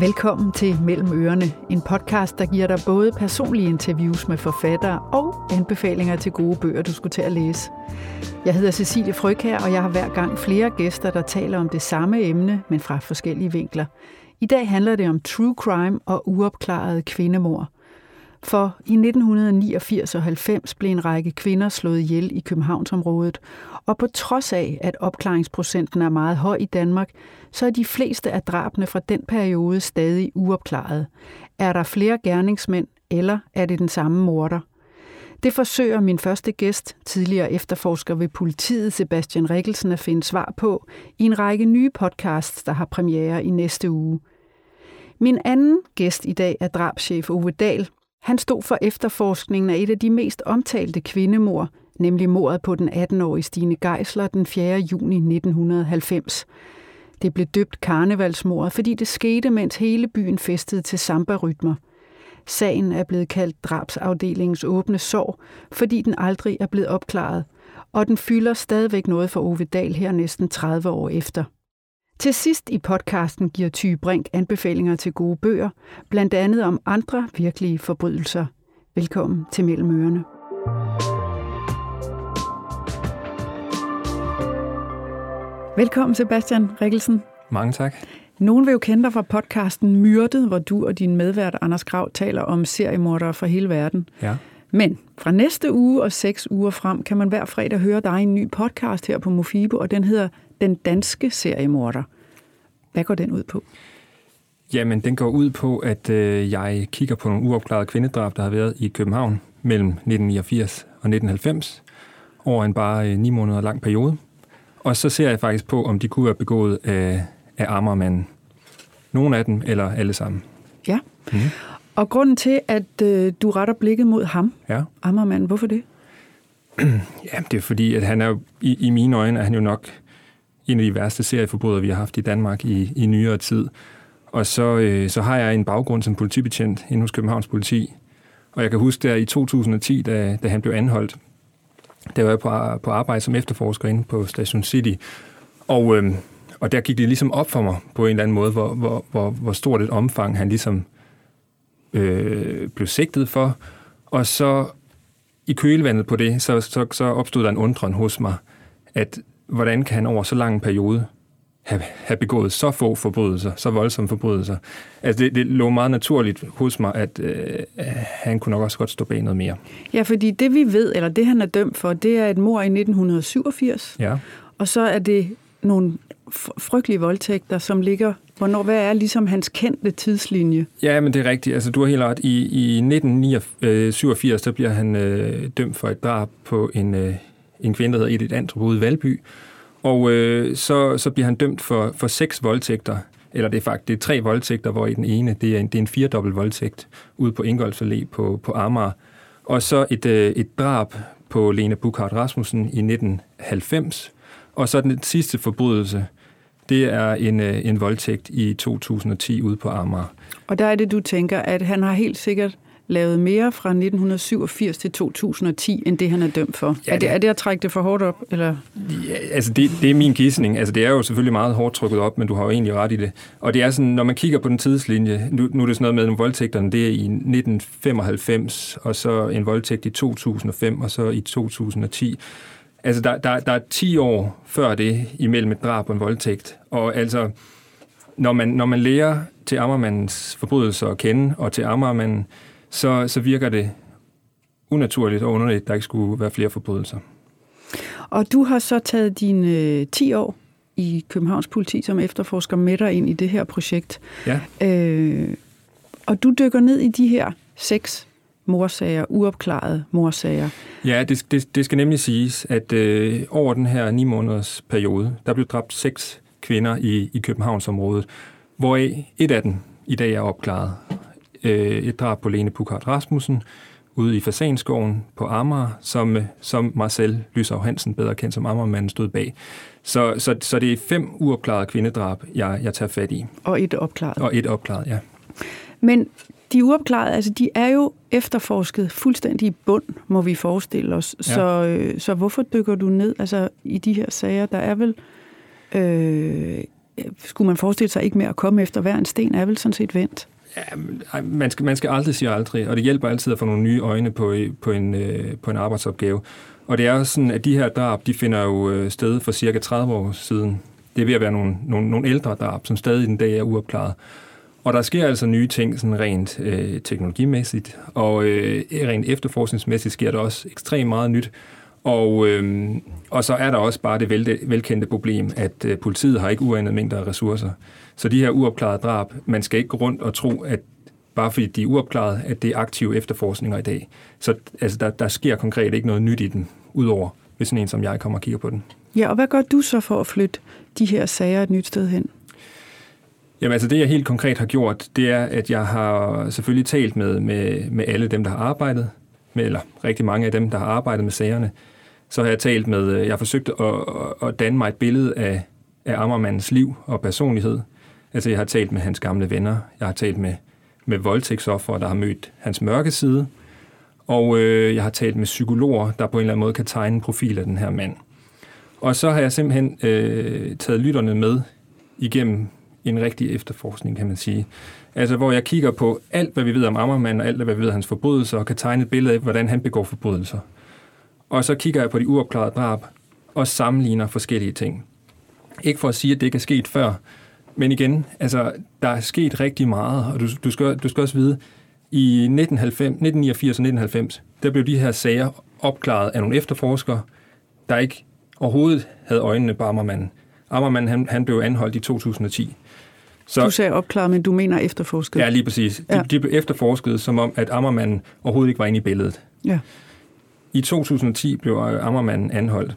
Velkommen til Mellem Ørerne, en podcast, der giver dig både personlige interviews med forfattere og anbefalinger til gode bøger, du skulle til at læse. Jeg hedder Cecilie Frøkær, og jeg har hver gang flere gæster, der taler om det samme emne, men fra forskellige vinkler. I dag handler det om true crime og uopklarede kvindemord. For i 1989 og 90 blev en række kvinder slået ihjel i Københavnsområdet, og på trods af, at opklaringsprocenten er meget høj i Danmark, så er de fleste af drabene fra den periode stadig uopklaret. Er der flere gerningsmænd, eller er det den samme morder? Det forsøger min første gæst, tidligere efterforsker ved politiet Sebastian Rikkelsen, at finde svar på i en række nye podcasts, der har premiere i næste uge. Min anden gæst i dag er drabschef Ove Dahl, han stod for efterforskningen af et af de mest omtalte kvindemord, nemlig mordet på den 18-årige Stine Geisler den 4. juni 1990. Det blev døbt karnevalsmord, fordi det skete, mens hele byen festede til samba-rytmer. Sagen er blevet kaldt drabsafdelingens åbne sår, fordi den aldrig er blevet opklaret, og den fylder stadigvæk noget for Ove Dahl her næsten 30 år efter. Til sidst i podcasten giver Ty Brink anbefalinger til gode bøger, blandt andet om andre virkelige forbrydelser. Velkommen til Mellem Ørene. Velkommen Sebastian Rikkelsen. Mange tak. Nogen vil jo kende dig fra podcasten Myrdet, hvor du og din medvært Anders Grav taler om seriemordere fra hele verden. Ja. Men fra næste uge og seks uger frem kan man hver fredag høre dig i en ny podcast her på Mofibo, og den hedder Den Danske Seriemorder. Hvad går den ud på? Jamen, den går ud på, at øh, jeg kigger på nogle uopklarede kvindedrab, der har været i København mellem 1989 og 1990, over en bare øh, ni måneder lang periode. Og så ser jeg faktisk på, om de kunne være begået af, af Amagermanden. Nogle af dem, eller alle sammen. Ja. Mm. Og grunden til, at øh, du retter blikket mod ham, ja. Amagermanden, hvorfor det? ja, det er fordi, at han er jo, i, i mine øjne er han jo nok en af de værste serieforbrydere, vi har haft i Danmark i, i nyere tid. Og så, øh, så har jeg en baggrund som politibetjent inde hos Københavns Politi. Og jeg kan huske der i 2010, da, da han blev anholdt, der var jeg på, på arbejde som efterforsker inde på Station City. Og, øh, og der gik det ligesom op for mig på en eller anden måde, hvor, hvor, hvor, hvor stort et omfang han ligesom øh, blev sigtet for. Og så i kølevandet på det, så, så, så opstod der en undren hos mig, at hvordan kan han over så lang en periode have, have begået så få forbrydelser, så voldsomme forbrydelser. Altså det, det lå meget naturligt hos mig, at øh, han kunne nok også godt stå bag noget mere. Ja, fordi det vi ved, eller det han er dømt for, det er et mor i 1987. Ja. Og så er det nogle frygtelige voldtægter, som ligger... Hvornår, hvad er ligesom hans kendte tidslinje? Ja, men det er rigtigt. Altså, du har helt ret. I, i 1987, der bliver han øh, dømt for et drab på en, øh, en kvinde, der hedder Edith Andrup ude i Valby. Og øh, så, så bliver han dømt for, for seks voldtægter, eller det er faktisk det er tre voldtægter, hvor i den ene, det er en, det er en firedobbelt voldtægt ude på Ingolf Allé på, på Amager. Og så et, øh, et drab på Lene Bukhardt Rasmussen i 1990. Og så den sidste forbrydelse, det er en, øh, en voldtægt i 2010 ude på Amager. Og der er det, du tænker, at han har helt sikkert lavet mere fra 1987 til 2010, end det han er dømt for. Ja, er, det, er det at trække det for hårdt op? Eller? Ja, altså det, det er min gidsning. Altså det er jo selvfølgelig meget hårdt trykket op, men du har jo egentlig ret i det. Og det er sådan, når man kigger på den tidslinje, nu, nu er det sådan noget med nogle voldtægterne, det er i 1995, og så en voldtægt i 2005, og så i 2010. Altså der, der, der er 10 år før det imellem et drab og en voldtægt. Og altså, når man, når man lærer til Ammermandens forbrydelser at kende, og til Ammermanden, så, så virker det unaturligt og underligt, at der ikke skulle være flere forbrydelser. Og du har så taget dine øh, 10 år i Københavns politi som efterforsker med dig ind i det her projekt. Ja. Øh, og du dykker ned i de her seks morsager, uopklarede morsager. Ja, det, det, det skal nemlig siges, at øh, over den her ni måneders periode, der blev dræbt seks kvinder i, i Københavnsområdet, hvoraf et af dem i dag er opklaret øh, et drab på Lene Pukart Rasmussen ude i Fasanskoven på Amager, som, som Marcel Lysau Hansen, bedre kendt som Amagermanden, stod bag. Så, så, så det er fem uopklarede kvindedrab, jeg, jeg tager fat i. Og et opklaret. Og et opklaret, ja. Men de uopklarede, altså de er jo efterforsket fuldstændig i bund, må vi forestille os. Ja. Så, øh, så hvorfor dykker du ned altså, i de her sager? Der er vel øh, skulle man forestille sig ikke mere at komme efter hver en sten, er vel sådan set vendt? Ja, man skal, man skal aldrig sige aldrig, og det hjælper altid at få nogle nye øjne på, på, en, øh, på en arbejdsopgave. Og det er også sådan, at de her drab, de finder jo øh, sted for cirka 30 år siden. Det er ved at være nogle, nogle, nogle ældre drab, som stadig den dag er uopklaret. Og der sker altså nye ting sådan rent øh, teknologimæssigt, og øh, rent efterforskningsmæssigt sker der også ekstremt meget nyt. Og, øh, og så er der også bare det vel, velkendte problem, at øh, politiet har ikke uanede mængder af ressourcer. Så de her uopklarede drab, man skal ikke gå rundt og tro, at bare fordi de er uopklarede, at det er aktive efterforskninger i dag. Så altså, der, der sker konkret ikke noget nyt i den, udover hvis sådan en som jeg kommer og kigger på den. Ja, og hvad gør du så for at flytte de her sager et nyt sted hen? Jamen altså det, jeg helt konkret har gjort, det er, at jeg har selvfølgelig talt med, med, med alle dem, der har arbejdet, med, eller rigtig mange af dem, der har arbejdet med sagerne. Så har jeg talt med, jeg har forsøgt at, at danne mig et billede af, af Ammermandens liv og personlighed. Altså jeg har talt med hans gamle venner, jeg har talt med, med voldtægtsoffer, der har mødt hans mørke side, og øh, jeg har talt med psykologer, der på en eller anden måde kan tegne en profil af den her mand. Og så har jeg simpelthen øh, taget lytterne med igennem en rigtig efterforskning, kan man sige. Altså, hvor jeg kigger på alt, hvad vi ved om Ammermand, og alt, hvad vi ved om hans forbrydelser, og kan tegne et billede af, hvordan han begår forbrydelser. Og så kigger jeg på de uopklarede drab, og sammenligner forskellige ting. Ikke for at sige, at det ikke er sket før, men igen, altså, der er sket rigtig meget, og du, du, skal, du skal også vide, i 1990, 1989 og 1990, der blev de her sager opklaret af nogle efterforskere, der ikke overhovedet havde øjnene på Ammermanden. Ammermanden, han, han blev anholdt i 2010. Så, du sagde opklaret, men du mener efterforsket? Ja, lige præcis. Ja. De, de blev efterforsket, som om, at Ammermanden overhovedet ikke var inde i billedet. Ja. I 2010 blev Ammermanden anholdt.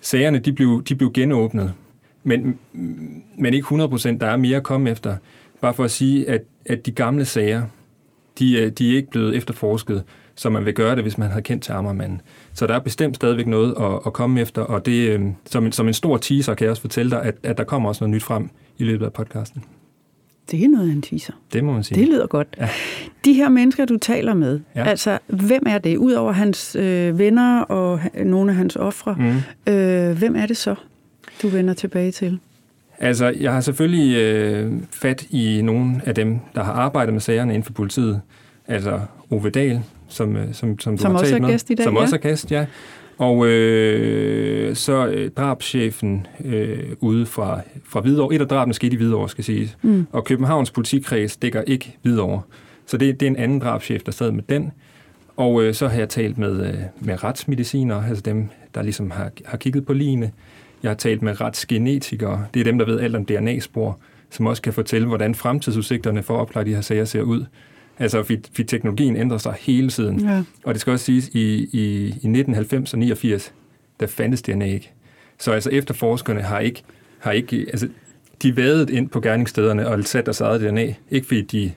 Sagerne, de blev, de blev genåbnet, men, men ikke 100 procent. Der er mere at komme efter. Bare for at sige, at, at de gamle sager, de, de er ikke blevet efterforsket, som man vil gøre det, hvis man havde kendt til Ammermanden. Så der er bestemt stadigvæk noget at, at komme efter, og det, øh, som, en, som en stor teaser kan jeg også fortælle dig, at, at der kommer også noget nyt frem i løbet af podcasten. Det er noget af en teaser. Det må man sige. Det lyder godt. Ja. De her mennesker, du taler med, ja. altså, hvem er det? Udover hans øh, venner og nogle af hans ofre, mm. øh, hvem er det så, du vender tilbage til? Altså, jeg har selvfølgelig øh, fat i nogle af dem, der har arbejdet med sagerne inden for politiet. Altså Ove Dahl, som, øh, som, som du som har også talt er gæst i dag, Som ja. også er gæst, ja. Og øh, så øh, drabschefen øh, ude fra, fra Hvidovre. Et af drabene skete i Hvidovre, skal siges. Mm. Og Københavns politikreds dækker ikke Hvidovre. Så det, det er en anden drabschef, der sad med den. Og øh, så har jeg talt med, øh, med retsmediciner, altså dem, der ligesom har, har kigget på lignende. Jeg har talt med retsgenetikere. Det er dem, der ved alt om DNA-spor, som også kan fortælle, hvordan fremtidsudsigterne for at opklare de her sager ser ud. Altså, fordi, teknologien ændrer sig hele tiden. Ja. Og det skal også siges, i, i, i 1990 og 89, der fandtes DNA ikke. Så altså, efterforskerne har ikke, har ikke altså, de vadet ind på gerningsstederne og sat deres eget DNA. Ikke fordi de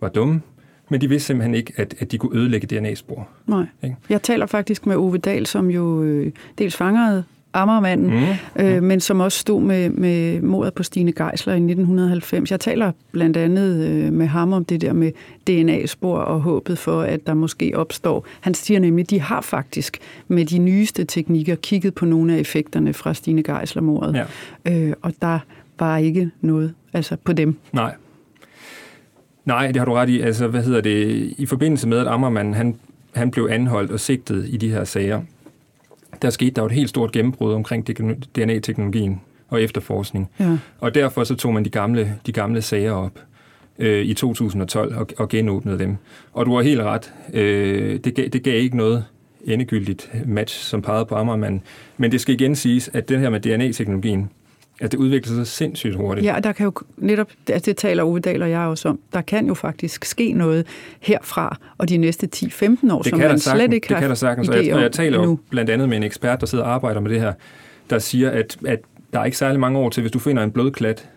var dumme, men de vidste simpelthen ikke, at, at de kunne ødelægge DNA-spor. Nej. Ikke? Jeg taler faktisk med Ove Dahl, som jo øh, dels fangede Ammermanden, mm. øh, men som også stod med, med mordet på Stine Geisler i 1990. Jeg taler blandt andet øh, med ham om det der med DNA-spor og håbet for, at der måske opstår. Han siger nemlig, at de har faktisk med de nyeste teknikker kigget på nogle af effekterne fra Stine Geisler-mordet, ja. øh, og der var ikke noget altså på dem. Nej. Nej, det har du ret i. Altså, hvad hedder det? I forbindelse med, at Ammermanden han, han blev anholdt og sigtet i de her sager, der skete der jo et helt stort gennembrud omkring DNA-teknologien og efterforskning. Ja. Og derfor så tog man de gamle, de gamle sager op øh, i 2012 og, og genåbnede dem. Og du har helt ret. Øh, det, gav, det gav ikke noget endegyldigt match, som pegede på Ammermanden. Men det skal igen siges, at den her med DNA-teknologien, at det udvikler sig sindssygt hurtigt. Ja, der kan jo netop, altså det taler Ove Dahl og jeg også om, der kan jo faktisk ske noget herfra og de næste 10-15 år, det som man sagtens, slet ikke det har kan der sagtens, og jeg, og jeg taler jo blandt andet med en ekspert, der sidder og arbejder med det her, der siger, at, at der er ikke særlig mange år til, hvis du finder en blodklat,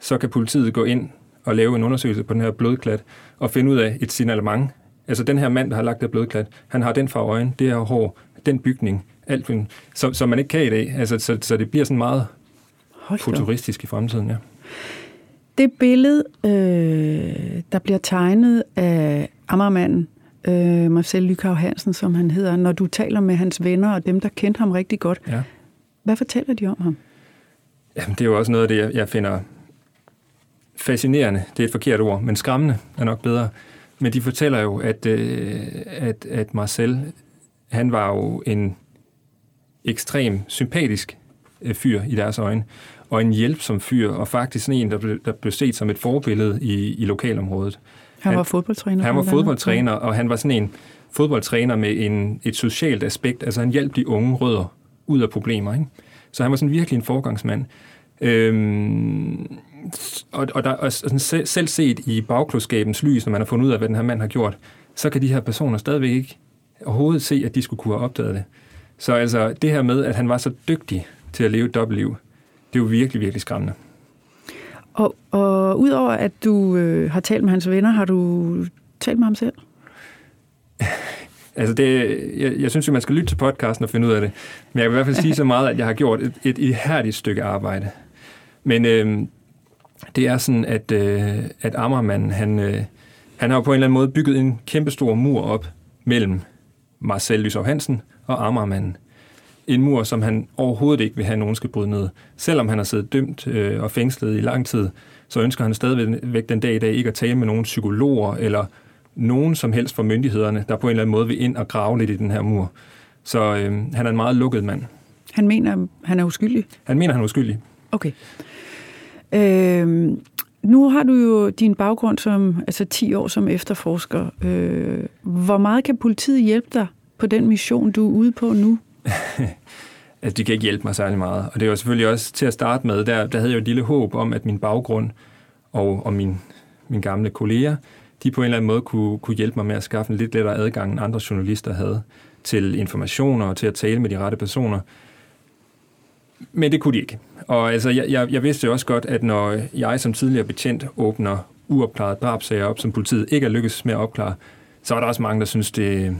så kan politiet gå ind og lave en undersøgelse på den her blodklat og finde ud af et signalement. Altså den her mand, der har lagt det blodklat, han har den fra øjen, det her hår, den bygning, alt, som, som man ikke kan i dag. Altså, så, så det bliver sådan meget Hold futuristisk i fremtiden, ja. Det billede, øh, der bliver tegnet af Ammermanden, øh, Marcel Lykav Hansen, som han hedder, når du taler med hans venner og dem, der kendte ham rigtig godt, ja. hvad fortæller de om ham? Jamen, det er jo også noget af det, jeg finder fascinerende. Det er et forkert ord, men skræmmende er nok bedre. Men de fortæller jo, at, øh, at, at Marcel, han var jo en ekstrem sympatisk fyr i deres øjne, og en hjælpsom fyr, og faktisk sådan en, der blev, der blev set som et forbillede i, i lokalområdet. Han var fodboldtræner? Han var fodboldtræner, og han var sådan en fodboldtræner med en, et socialt aspekt. Altså han hjalp de unge rødder ud af problemer. Ikke? Så han var sådan virkelig en forgangsmand. Øhm, og, og, der, og sådan, selv set i bagklodskabens lys, når man har fundet ud af, hvad den her mand har gjort, så kan de her personer stadigvæk ikke overhovedet se, at de skulle kunne have opdaget det. Så altså, det her med, at han var så dygtig til at leve et dobbeltliv, det er jo virkelig, virkelig skræmmende. Og, og udover at du øh, har talt med hans venner, har du talt med ham selv? altså det, jeg, jeg synes jo, man skal lytte til podcasten og finde ud af det. Men jeg vil i hvert fald sige så meget, at jeg har gjort et, et ihærdigt stykke arbejde. Men øh, det er sådan, at, øh, at Ammermanden, han, øh, han har jo på en eller anden måde bygget en kæmpestor mur op mellem Marcel Lysov Hansen og Ammermanden. En mur, som han overhovedet ikke vil have, nogen skal bryde ned. Selvom han har siddet dømt øh, og fængslet i lang tid, så ønsker han stadigvæk den dag i dag ikke at tale med nogen psykologer eller nogen som helst fra myndighederne, der på en eller anden måde vil ind og grave lidt i den her mur. Så øh, han er en meget lukket mand. Han mener, han er uskyldig? Han mener, han er uskyldig. Okay. Øh, nu har du jo din baggrund som altså 10 år som efterforsker. Øh, hvor meget kan politiet hjælpe dig på den mission, du er ude på nu? at de kan ikke hjælpe mig særlig meget. Og det var selvfølgelig også til at starte med, der, der havde jeg jo et lille håb om, at min baggrund og, og min, min gamle kolleger, de på en eller anden måde kunne, kunne hjælpe mig med at skaffe en lidt lettere adgang, end andre journalister havde, til informationer og til at tale med de rette personer. Men det kunne de ikke. Og altså, jeg, jeg, jeg vidste jo også godt, at når jeg som tidligere betjent åbner uopklaret drabsager op, som politiet ikke er lykkes med at opklare, så er der også mange, der synes, det,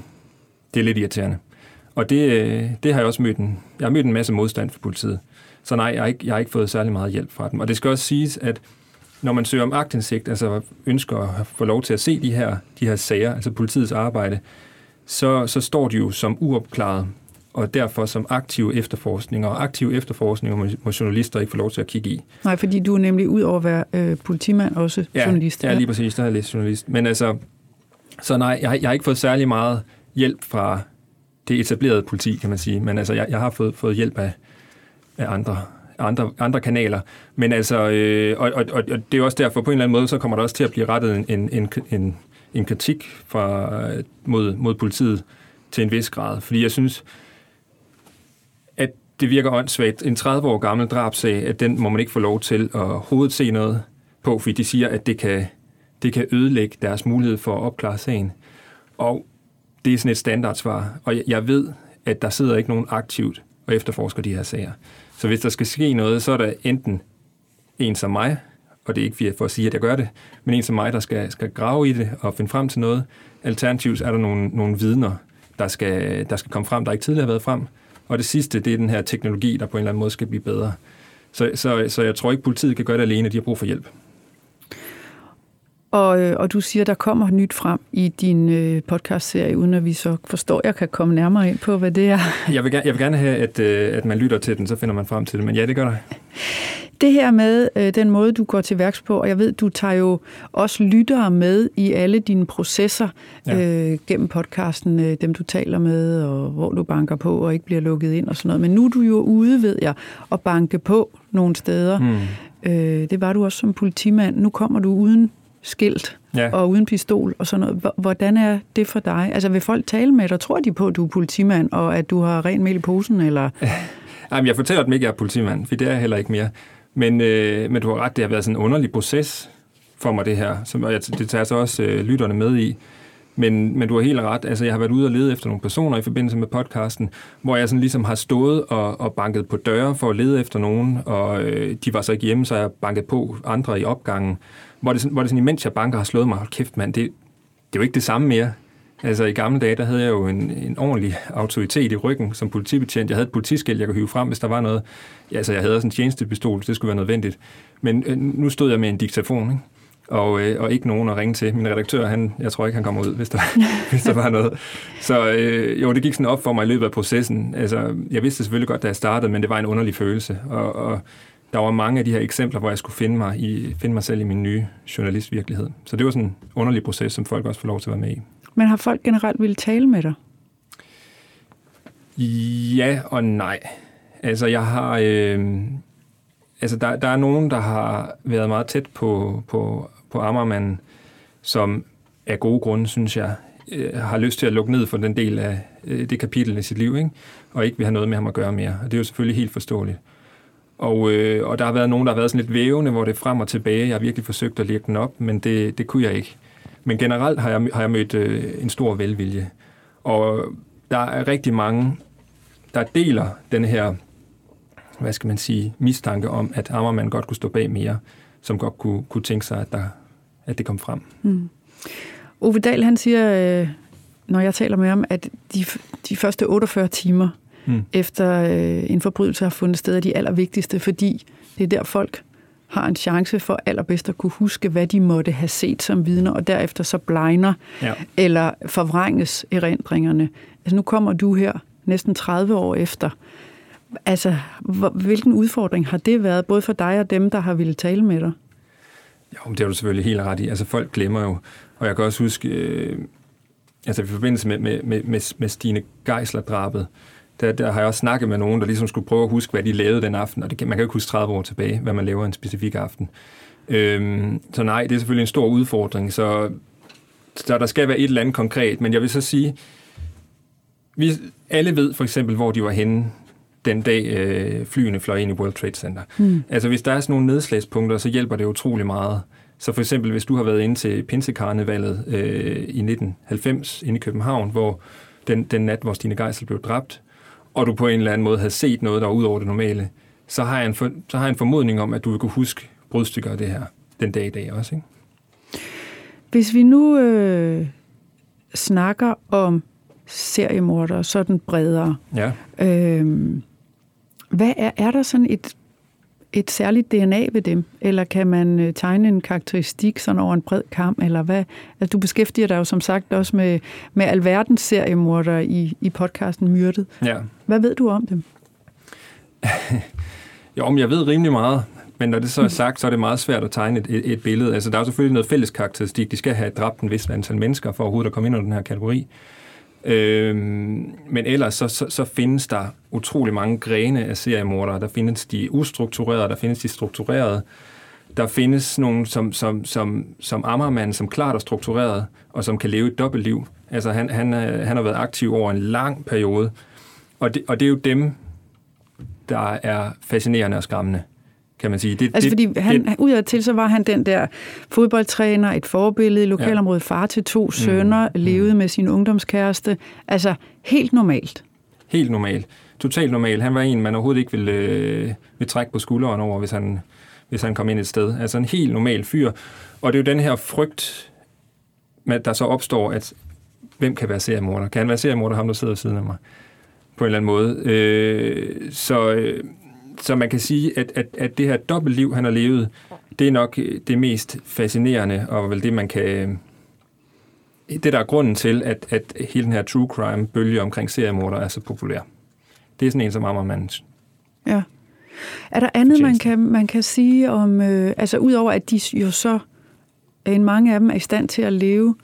det er lidt irriterende. Og det, det har jeg også mødt en, jeg har mødt en masse modstand for politiet. Så nej, jeg har, ikke, jeg har ikke fået særlig meget hjælp fra dem. Og det skal også siges, at når man søger om agtindsigt, altså ønsker at få lov til at se de her, de her sager, altså politiets arbejde, så, så står de jo som uopklaret, og derfor som aktive efterforskninger. Og aktive efterforskninger må, journalister ikke få lov til at kigge i. Nej, fordi du er nemlig ud over at være øh, politimand også ja, journalist. Ja, lige præcis, der har jeg læst journalist. Men altså, så nej, jeg, jeg har ikke fået særlig meget hjælp fra det etablerede politi, kan man sige. Men altså, jeg, jeg har fået, fået hjælp af, af andre andre, andre kanaler. Men altså, øh, og, og, og det er også derfor, på en eller anden måde, så kommer der også til at blive rettet en, en, en, en, en kritik fra, øh, mod, mod politiet til en vis grad. Fordi jeg synes, at det virker åndssvagt. En 30 år gammel drabsag, at den må man ikke få lov til at hovedet se noget på, fordi de siger, at det kan, det kan ødelægge deres mulighed for at opklare sagen. Og det er sådan et standardsvar. Og jeg, ved, at der sidder ikke nogen aktivt og efterforsker de her sager. Så hvis der skal ske noget, så er der enten en som mig, og det er ikke for at sige, at jeg gør det, men en som mig, der skal, skal grave i det og finde frem til noget. Alternativt er der nogle, nogle vidner, der skal, der skal komme frem, der ikke tidligere har været frem. Og det sidste, det er den her teknologi, der på en eller anden måde skal blive bedre. Så, så, så jeg tror ikke, politiet kan gøre det alene, de har brug for hjælp. Og, øh, og du siger, der kommer nyt frem i din øh, podcastserie, uden at vi så forstår, jeg kan komme nærmere ind på, hvad det er. Jeg vil, jeg vil gerne have, at, øh, at man lytter til den, så finder man frem til det. Men ja, det gør der. Det her med øh, den måde, du går til værks på, og jeg ved, du tager jo også lyttere med i alle dine processer ja. øh, gennem podcasten, øh, dem du taler med, og hvor du banker på og ikke bliver lukket ind og sådan noget. Men nu er du jo ude, ved jeg, og banke på nogle steder. Mm. Øh, det var du også som politimand. Nu kommer du uden skilt ja. og uden pistol og sådan noget. Hvordan er det for dig? Altså vil folk tale med dig? Tror de på, at du er politimand, og at du har ren mel i posen? Eller? Jamen, jeg fortæller dem ikke, at jeg er politimand, for det er jeg heller ikke mere. Men, øh, men du har ret, det har været sådan en underlig proces for mig, det her. Som, og jeg, det tager så også øh, lytterne med i. Men, men du har helt ret. Altså, jeg har været ude og lede efter nogle personer i forbindelse med podcasten, hvor jeg sådan ligesom har stået og, og banket på døre for at lede efter nogen, og øh, de var så ikke hjemme, så jeg banket på andre i opgangen hvor det, hvor det sådan, imens jeg banker har slået mig, hold kæft mand, det, det er jo ikke det samme mere. Altså i gamle dage, der havde jeg jo en, en ordentlig autoritet i ryggen som politibetjent. Jeg havde et politiskilt, jeg kunne hive frem, hvis der var noget. Ja, altså jeg havde sådan en tjenestepistol, det skulle være nødvendigt. Men øh, nu stod jeg med en diktafon, ikke? Og, øh, og ikke nogen at ringe til. Min redaktør, han, jeg tror ikke, han kommer ud, hvis der, hvis der var noget. Så øh, jo, det gik sådan op for mig i løbet af processen. Altså, jeg vidste selvfølgelig godt, da jeg startede, men det var en underlig følelse. Og, og der var mange af de her eksempler, hvor jeg skulle finde mig, i, finde mig selv i min nye journalistvirkelighed. Så det var sådan en underlig proces, som folk også får lov til at være med i. Men har folk generelt ville tale med dig? Ja og nej. Altså, jeg har... Øh, altså, der, der er nogen, der har været meget tæt på, på, på Ammermanden, som af gode grunde, synes jeg, øh, har lyst til at lukke ned for den del af øh, det kapitel i sit liv, ikke? og ikke vil have noget med ham at gøre mere. Og det er jo selvfølgelig helt forståeligt. Og, øh, og der har været nogen, der har været sådan lidt vævende, hvor det er frem og tilbage. Jeg har virkelig forsøgt at lægge den op, men det, det kunne jeg ikke. Men generelt har jeg, har jeg mødt øh, en stor velvilje. Og der er rigtig mange, der deler den her, hvad skal man sige, mistanke om, at Ammermann godt kunne stå bag mere, som godt kunne, kunne tænke sig, at, der, at det kom frem. Mm. Ove Dahl, han siger, øh, når jeg taler med ham, at de, de første 48 timer mm. efter øh, en forbrydelse har fundet sted er de allervigtigste, fordi det er der folk har en chance for allerbedst at kunne huske, hvad de måtte have set som vidner, og derefter så blegner ja. eller forvrænges erindringerne. Altså nu kommer du her næsten 30 år efter. Altså, hvilken udfordring har det været, både for dig og dem, der har ville tale med dig? Jo, det er du selvfølgelig helt ret i. Altså, folk glemmer jo, og jeg kan også huske, øh, altså i forbindelse med, med, med, med Stine Geisler-drabet, der, der har jeg også snakket med nogen, der ligesom skulle prøve at huske, hvad de lavede den aften, og det man kan jo ikke huske 30 år tilbage, hvad man laver en specifik aften. Øhm, så nej, det er selvfølgelig en stor udfordring, så, så der skal være et eller andet konkret, men jeg vil så sige, vi alle ved for eksempel, hvor de var henne den dag øh, flyene fløj ind i World Trade Center. Mm. Altså hvis der er sådan nogle nedslagspunkter, så hjælper det utrolig meget. Så for eksempel, hvis du har været inde til Pinsekarnevalet øh, i 1990 inde i København, hvor den, den nat, hvor Stine Geisel blev dræbt, og du på en eller anden måde havde set noget, der var ud over det normale, så har, jeg en for, så har jeg en formodning om, at du vil kunne huske brudstykker af det her den dag i dag også. Ikke? Hvis vi nu øh, snakker om seriemordere sådan bredere, ja. øh, hvad er, er der sådan et et særligt DNA ved dem, eller kan man øh, tegne en karakteristik sådan over en bred kamp, eller hvad? Altså, du beskæftiger dig jo som sagt også med, med alverdens seriemorder i, i podcasten Myrdet. Ja. Hvad ved du om dem? jo, men jeg ved rimelig meget, men når det så er sagt, så er det meget svært at tegne et, et, billede. Altså, der er selvfølgelig noget fælles karakteristik. De skal have dræbt en vis antal mennesker for overhovedet at komme ind under den her kategori. Øhm, men ellers så, så, så findes der utrolig mange grene af seriemordere. Der findes de ustrukturerede, der findes de strukturerede. Der findes nogen som, som, som, som Ammermann, som klart er struktureret, og som kan leve et dobbeltliv. Altså han, han, øh, han har været aktiv over en lang periode. Og det, og det er jo dem, der er fascinerende og skræmmende kan man sige. Det, altså det, fordi han, det, udadtil så var han den der fodboldtræner, et forbillede, lokalområdet, far til to mm. sønner, mm, levede mm. med sin ungdomskæreste. Altså helt normalt. Helt normalt. Totalt normalt. Han var en, man overhovedet ikke ville, øh, ville trække på skulderen over, hvis han, hvis han kom ind et sted. Altså en helt normal fyr. Og det er jo den her frygt, der så opstår, at hvem kan være seriemorder? Kan han være seriemorder, ham der sidder ved siden af mig? På en eller anden måde. Øh, så, øh, så man kan sige, at, at, at det her dobbeltliv, han har levet, det er nok det mest fascinerende, og vel det, man kan... Det, der er grunden til, at, at hele den her true crime-bølge omkring seriemorder er så populær. Det er sådan en som Ammermann. Ja. Er der andet, man kan, man kan sige om... Øh, altså, udover at de jo så, en mange af dem er i stand til at leve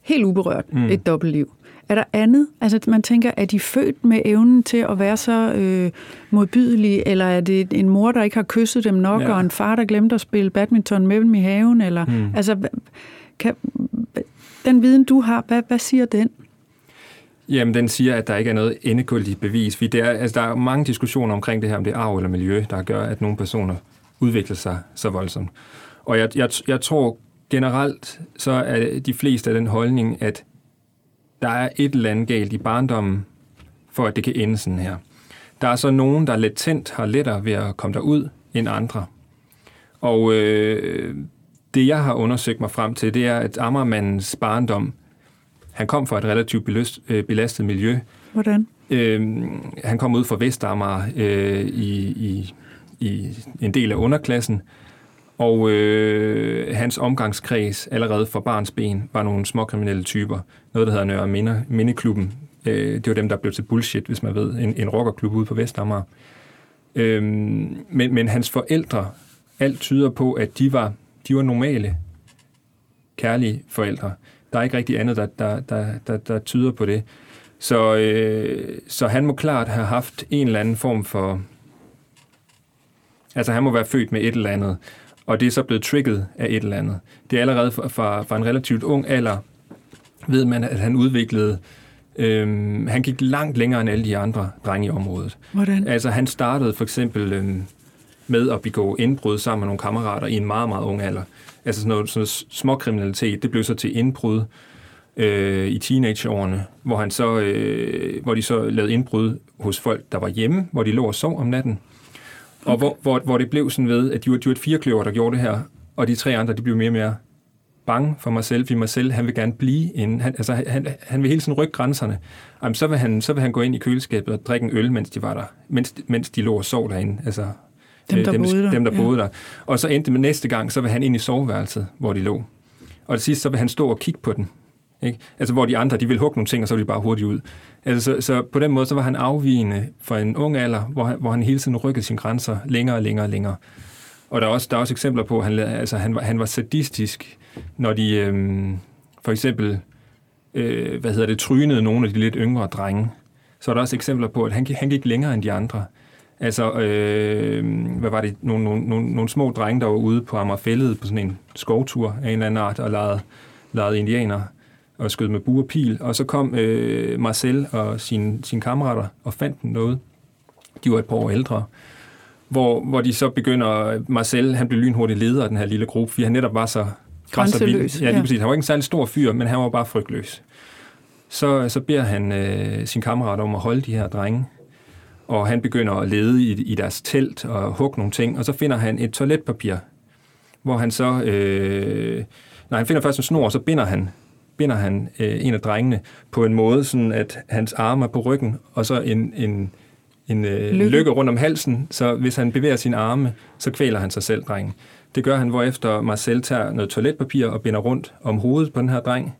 helt uberørt mm. et dobbeltliv. Er der andet? Altså man tænker, er de født med evnen til at være så øh, modbydelige, eller er det en mor, der ikke har kysset dem nok, ja. og en far, der glemte at spille badminton med dem i haven? Eller, mm. Altså, kan, den viden, du har, hvad, hvad siger den? Jamen, den siger, at der ikke er noget endegyldigt bevis. det er, altså, der er mange diskussioner omkring det her, om det er arv eller miljø, der gør, at nogle personer udvikler sig så voldsomt. Og jeg, jeg, jeg tror generelt, så er de fleste af den holdning, at der er et eller andet galt i barndommen, for at det kan ende sådan her. Der er så nogen, der latent har lettere ved at komme derud end andre. Og øh, det, jeg har undersøgt mig frem til, det er, at Ammermandens barndom, han kom fra et relativt beløst, øh, belastet miljø. Hvordan? Øh, han kom ud fra Vestamager øh, i, i, i en del af underklassen, og øh, hans omgangskreds allerede fra barns ben var nogle småkriminelle typer. Noget, der hedder Nørre Minde, Mindeklubben. Øh, det var dem, der blev til bullshit, hvis man ved. En, en rockerklub ude på Vestamager. Øh, men, men hans forældre, alt tyder på, at de var, de var normale, kærlige forældre. Der er ikke rigtig andet, der, der, der, der, der tyder på det. Så, øh, så han må klart have haft en eller anden form for... Altså han må være født med et eller andet, og det er så blevet trigget af et eller andet. Det er allerede fra, fra en relativt ung alder, ved man, at han udviklede Øhm, han gik langt længere end alle de andre drenge i området. Hvordan? Altså, han startede for eksempel øhm, med at begå indbrud sammen med nogle kammerater i en meget, meget ung alder. Altså sådan noget, sådan noget småkriminalitet, det blev så til indbrud øh, i teenageårene, hvor, han så, øh, hvor de så lavede indbrud hos folk, der var hjemme, hvor de lå og sov om natten. Okay. Og hvor, hvor, hvor det blev sådan ved, at de var, de var et firekløver, der gjorde det her, og de tre andre, de blev mere og mere bange for mig selv, fordi mig selv, han vil gerne blive inde. Han, altså, han, han vil hele tiden rykke grænserne. Jamen, så, vil han, så vil han gå ind i køleskabet og drikke en øl, mens de var der, mens, mens de lå og sov derinde. Altså, dem, der dem, boede der. Dem, der ja. boede der. Og så endte med næste gang, så vil han ind i soveværelset, hvor de lå. Og til sidst, så vil han stå og kigge på den. Ikke? Altså, hvor de andre, de vil hugge nogle ting, og så vil de bare hurtigt ud. Altså, så, så på den måde, så var han afvigende for en ung alder, hvor han, hvor han hele tiden rykkede sine grænser længere og længere og længere. Og der er også, der er også eksempler på, at han, altså, han, var, han var sadistisk, når de øhm, for eksempel øh, hvad hedder det, trynede nogle af de lidt yngre drenge. Så er der også eksempler på, at han, han gik længere end de andre. Altså, øh, hvad var det, nogle, nogle, nogle, nogle små drenge, der var ude på Amagerfællet på sådan en skovtur af en eller anden art, og legede, legede indianer og skød med bue og pil. Og så kom øh, Marcel og sine, sine kammerater og fandt noget. De var et par år ældre hvor, hvor de så begynder, Marcel, han blev lynhurtigt leder af den her lille gruppe, fordi han netop var så grænseløs. Ja, lige ja. præcis. Han var ikke en særlig stor fyr, men han var bare frygtløs. Så, så beder han øh, sin kammerat om at holde de her drenge, og han begynder at lede i, i deres telt og hugge nogle ting, og så finder han et toiletpapir, hvor han så... Øh, nej, han finder først en snor, og så binder han binder han øh, en af drengene på en måde, sådan at hans arme er på ryggen, og så en, en, en øh, lykke. lykke rundt om halsen, så hvis han bevæger sine arme, så kvæler han sig selv, drengen. Det gør han, hvorefter Marcel tager noget toiletpapir og binder rundt om hovedet på den her dreng,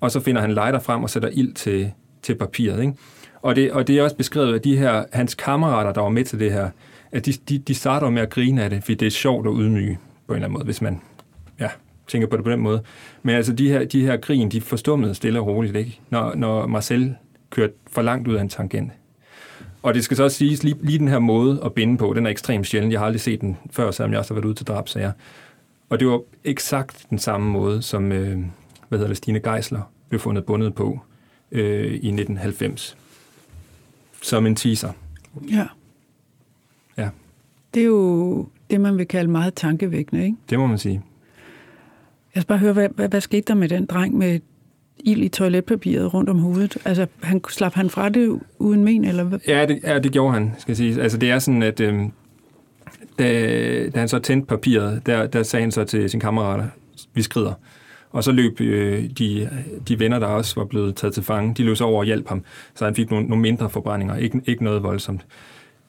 og så finder han lighter frem og sætter ild til, til papiret. Ikke? Og, det, og det er også beskrevet af de her, hans kammerater, der var med til det her, at de, de, de starter med at grine af det, fordi det er sjovt at ydmyge på en eller anden måde, hvis man ja, tænker på det på den måde. Men altså de her, de her grin, de forstummede stille og roligt, ikke? Når, når Marcel kørte for langt ud af en tangent. Og det skal så også siges, lige, lige den her måde at binde på, den er ekstremt sjældent. Jeg har aldrig set den før, selvom jeg også har været ude til drabsager. Og det var eksakt den samme måde, som øh, hvad hedder det, Stine Geisler blev fundet bundet på øh, i 1990. Som en teaser. Ja. Ja. Det er jo det, man vil kalde meget tankevækkende, ikke? Det må man sige. Jeg skal bare høre, hvad, hvad, hvad skete der med den dreng med ild i toiletpapiret rundt om hovedet? Altså, han, slap han fra det uden men, eller hvad? Ja, det, ja, det gjorde han, skal sige. Altså, det er sådan, at øh, da, da han så tændte papiret, der, der sagde han så til sin kammerater, vi skrider. Og så løb øh, de, de venner, der også var blevet taget til fange, de løb så over og hjalp ham, så han fik nogle, nogle mindre forbrændinger, ikke, ikke noget voldsomt.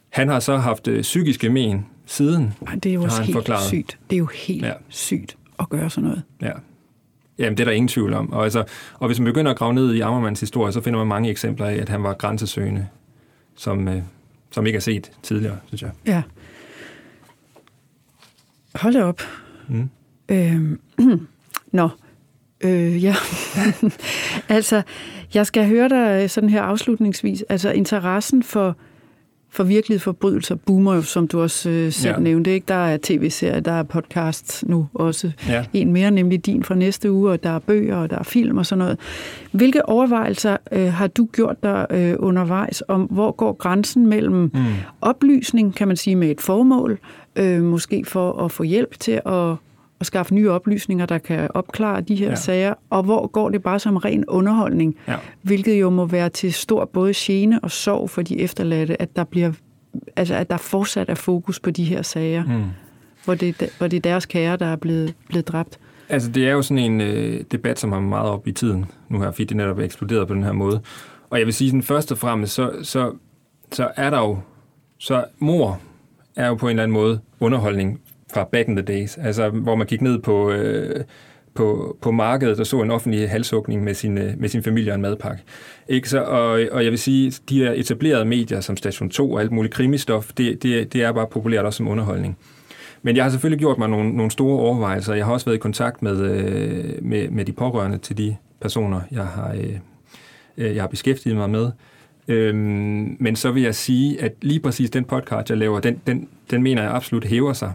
Han har så haft øh, psykiske men siden, Ej, det er jo også helt forklaret. sygt. Det er jo helt ja. sygt at gøre sådan noget. Ja. Jamen, det er der ingen tvivl om. Og, altså, og hvis man begynder at grave ned i Ammermans historie, så finder man mange eksempler af, at han var grænsesøgende, som, øh, som ikke er set tidligere, synes jeg. Ja. Hold op. Mm. Øhm, nå, øh, ja. altså, jeg skal høre dig sådan her afslutningsvis. Altså, interessen for for virkelige forbrydelser boomer jo, som du også øh, selv ja. nævnte. Ikke? Der er tv-serier, der er podcasts nu også. Ja. En mere, nemlig din fra næste uge, og der er bøger, og der er film og sådan noget. Hvilke overvejelser øh, har du gjort dig øh, undervejs om, hvor går grænsen mellem mm. oplysning, kan man sige, med et formål, øh, måske for at få hjælp til at at skaffe nye oplysninger, der kan opklare de her ja. sager, og hvor går det bare som ren underholdning, ja. hvilket jo må være til stor både gene og sorg for de efterladte, at der bliver altså at der fortsat er fokus på de her sager, mm. hvor, det, hvor det er deres kære, der er blevet, blevet dræbt. Altså, det er jo sådan en øh, debat, som har meget op i tiden nu her, fordi det netop er eksploderet på den her måde. Og jeg vil sige, sådan først og fremmest, så, så, så er der jo, så mor er jo på en eller anden måde underholdning fra back in the days, altså hvor man gik ned på, øh, på, på markedet og så en offentlig halshugning med sin, øh, med sin familie og en madpakke. Ikke? Så, og, og jeg vil sige, de her etablerede medier som Station 2 og alt muligt krimistof, det, det, det er bare populært også som underholdning. Men jeg har selvfølgelig gjort mig nogle, nogle store overvejelser. Jeg har også været i kontakt med, øh, med, med de pårørende til de personer, jeg har, øh, øh jeg har beskæftiget mig med. Øhm, men så vil jeg sige, at lige præcis den podcast, jeg laver, den, den, den mener jeg absolut hæver sig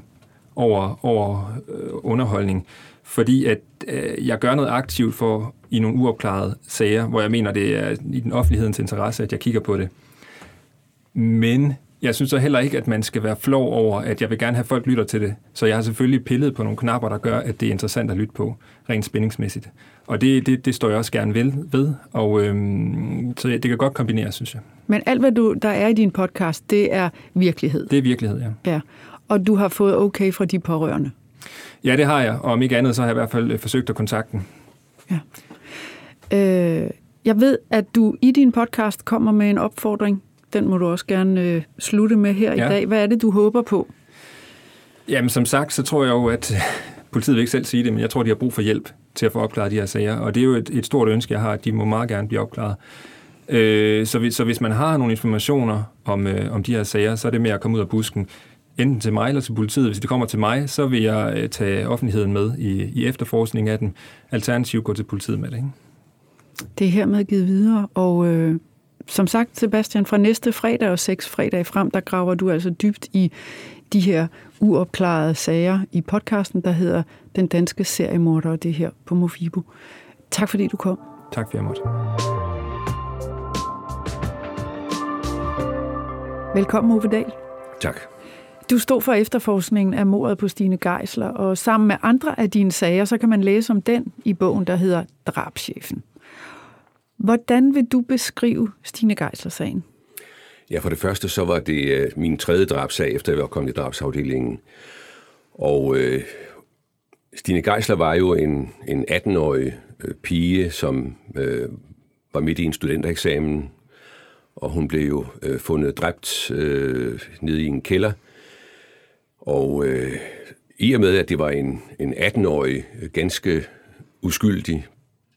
over, over øh, underholdning, fordi at øh, jeg gør noget aktivt for i nogle uopklarede sager, hvor jeg mener, det er i den offentlighedens interesse, at jeg kigger på det. Men jeg synes så heller ikke, at man skal være flov over, at jeg vil gerne have, at folk lytter til det. Så jeg har selvfølgelig pillet på nogle knapper, der gør, at det er interessant at lytte på, rent spændingsmæssigt. Og det, det, det står jeg også gerne ved, ved og øhm, så det kan godt kombineres, synes jeg. Men alt, hvad du, der er i din podcast, det er virkelighed? Det er virkelighed, ja. ja. Og du har fået okay fra de pårørende? Ja, det har jeg, og om ikke andet, så har jeg i hvert fald øh, forsøgt at kontakte dem. Ja. Øh, jeg ved, at du i din podcast kommer med en opfordring den må du også gerne øh, slutte med her ja. i dag. Hvad er det, du håber på? Jamen, som sagt, så tror jeg jo, at politiet vil ikke selv sige det, men jeg tror, de har brug for hjælp til at få opklaret de her sager. Og det er jo et, et stort ønske, jeg har, at de må meget gerne blive opklaret. Øh, så, hvis, så hvis man har nogle informationer om, øh, om de her sager, så er det med at komme ud af busken enten til mig eller til politiet. Hvis de kommer til mig, så vil jeg øh, tage offentligheden med i, i efterforskning af den. Alternativt gå til politiet med det. Ikke? Det er hermed givet videre, og øh, som sagt, Sebastian, fra næste fredag og seks fredag frem, der graver du altså dybt i de her uopklarede sager i podcasten, der hedder Den Danske Seriemorder, og det her på Mofibo. Tak fordi du kom. Tak fordi jeg måtte. Velkommen, Ove Dahl. Tak. Du stod for efterforskningen af mordet på Stine Geisler, og sammen med andre af dine sager, så kan man læse om den i bogen, der hedder Drabschefen. Hvordan vil du beskrive Stine Geisler-sagen? Ja, for det første så var det øh, min tredje drabsag, efter jeg var kommet i drabsafdelingen. Og øh, Stine Geisler var jo en, en 18-årig øh, pige, som øh, var midt i en studentereksamen, og hun blev jo øh, fundet dræbt øh, nede i en kælder. Og øh, i og med, at det var en, en 18-årig, ganske uskyldig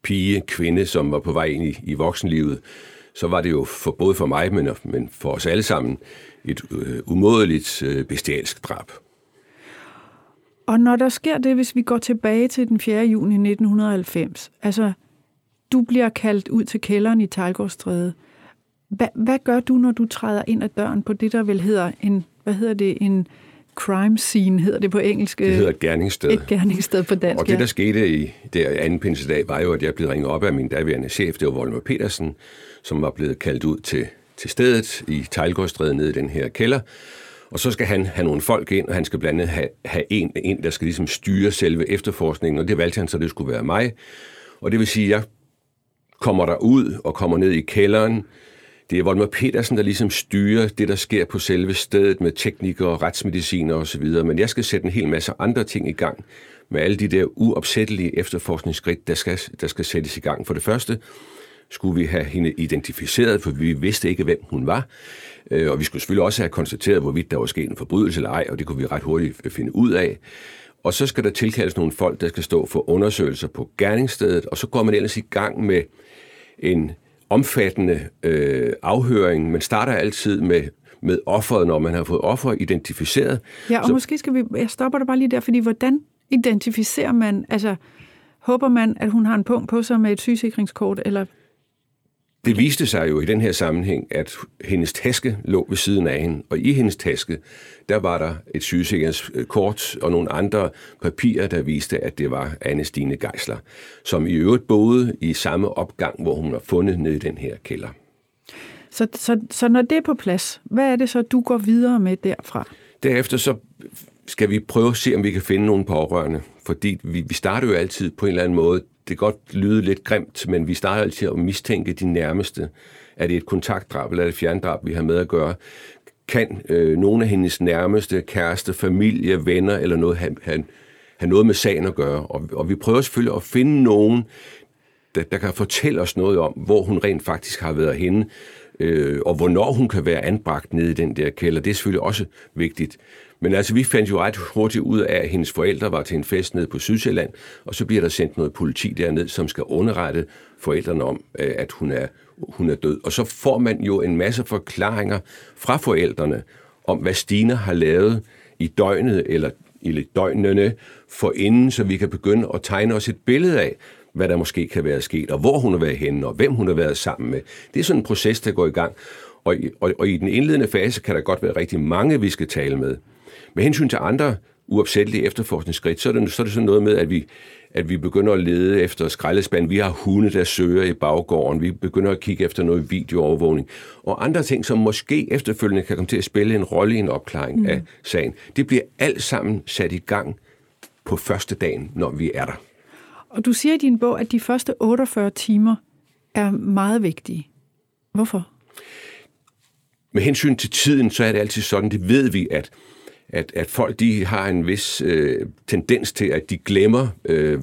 pige, kvinde, som var på vej ind i, i voksenlivet, så var det jo for, både for mig, men, men for os alle sammen, et øh, umådeligt øh, bestialsk drab. Og når der sker det, hvis vi går tilbage til den 4. juni 1990, altså du bliver kaldt ud til kælderen i Tejlgårdstræde. Hvad, hvad gør du, når du træder ind ad døren på det, der vel hedder en, hvad hedder det, en crime scene, hedder det på engelsk. Det hedder et gerningssted. Et gerningssted på dansk, Og det, der skete i der anden pinsedag, var jo, at jeg blev ringet op af min daværende chef, det var Volmer Petersen, som var blevet kaldt ud til, til stedet i Tejlgårdstræde nede i den her kælder. Og så skal han have nogle folk ind, og han skal blandt andet have, have en ind, der skal ligesom styre selve efterforskningen, og det valgte han så, det skulle være mig. Og det vil sige, at jeg kommer der ud og kommer ned i kælderen, det er Volmer Petersen, der ligesom styrer det, der sker på selve stedet med teknikere, retsmediciner osv., men jeg skal sætte en hel masse andre ting i gang med alle de der uopsættelige efterforskningsskridt, der skal, der skal sættes i gang. For det første skulle vi have hende identificeret, for vi vidste ikke, hvem hun var. Øh, og vi skulle selvfølgelig også have konstateret, hvorvidt der var sket en forbrydelse eller ej, og det kunne vi ret hurtigt finde ud af. Og så skal der tilkaldes nogle folk, der skal stå for undersøgelser på gerningsstedet, og så går man ellers i gang med en omfattende øh, afhøring. Man starter altid med med offeret, når man har fået offer identificeret. Ja, og så, måske skal vi... Jeg stopper dig bare lige der, fordi hvordan identificerer man... Altså, håber man, at hun har en punkt på sig med et sygesikringskort, eller det viste sig jo i den her sammenhæng, at hendes taske lå ved siden af hende, og i hendes taske, der var der et sygesikringskort og nogle andre papirer, der viste, at det var Anne Stine Geisler, som i øvrigt boede i samme opgang, hvor hun var fundet nede i den her kælder. Så, så, så når det er på plads, hvad er det så, du går videre med derfra? Derefter så skal vi prøve at se, om vi kan finde nogle pårørende. Fordi vi, vi starter jo altid på en eller anden måde det godt lyde lidt grimt, men vi starter altid at mistænke de nærmeste. Er det et kontaktdrab eller er det fjerndrab, vi har med at gøre? Kan øh, nogle af hendes nærmeste, kæreste, familie, venner eller noget have, have, have noget med sagen at gøre? Og, og vi prøver selvfølgelig at finde nogen, der, der kan fortælle os noget om, hvor hun rent faktisk har været henne, øh, og hvornår hun kan være anbragt nede i den der kælder. Det er selvfølgelig også vigtigt. Men altså, vi fandt jo ret hurtigt ud af, at hendes forældre var til en fest nede på Sydsjælland, og så bliver der sendt noget politi derned, som skal underrette forældrene om, øh, at hun er, hun er død. Og så får man jo en masse forklaringer fra forældrene om, hvad Stine har lavet i døgnet, eller i døgnene, for inden, så vi kan begynde at tegne os et billede af, hvad der måske kan være sket, og hvor hun har været henne, og hvem hun har været sammen med. Det er sådan en proces, der går i gang. Og, og, og i den indledende fase kan der godt være rigtig mange, vi skal tale med. Med hensyn til andre uopsættelige efterforskningsskridt, så er, det, så er det sådan noget med, at vi, at vi begynder at lede efter skraldespand. Vi har hunde, der søger i baggården. Vi begynder at kigge efter noget videoovervågning. Og andre ting, som måske efterfølgende kan komme til at spille en rolle i en opklaring mm. af sagen. Det bliver alt sammen sat i gang på første dagen, når vi er der. Og du siger i din bog, at de første 48 timer er meget vigtige. Hvorfor? Med hensyn til tiden, så er det altid sådan, det ved vi, at at, at folk de har en vis øh, tendens til, at de glemmer, øh,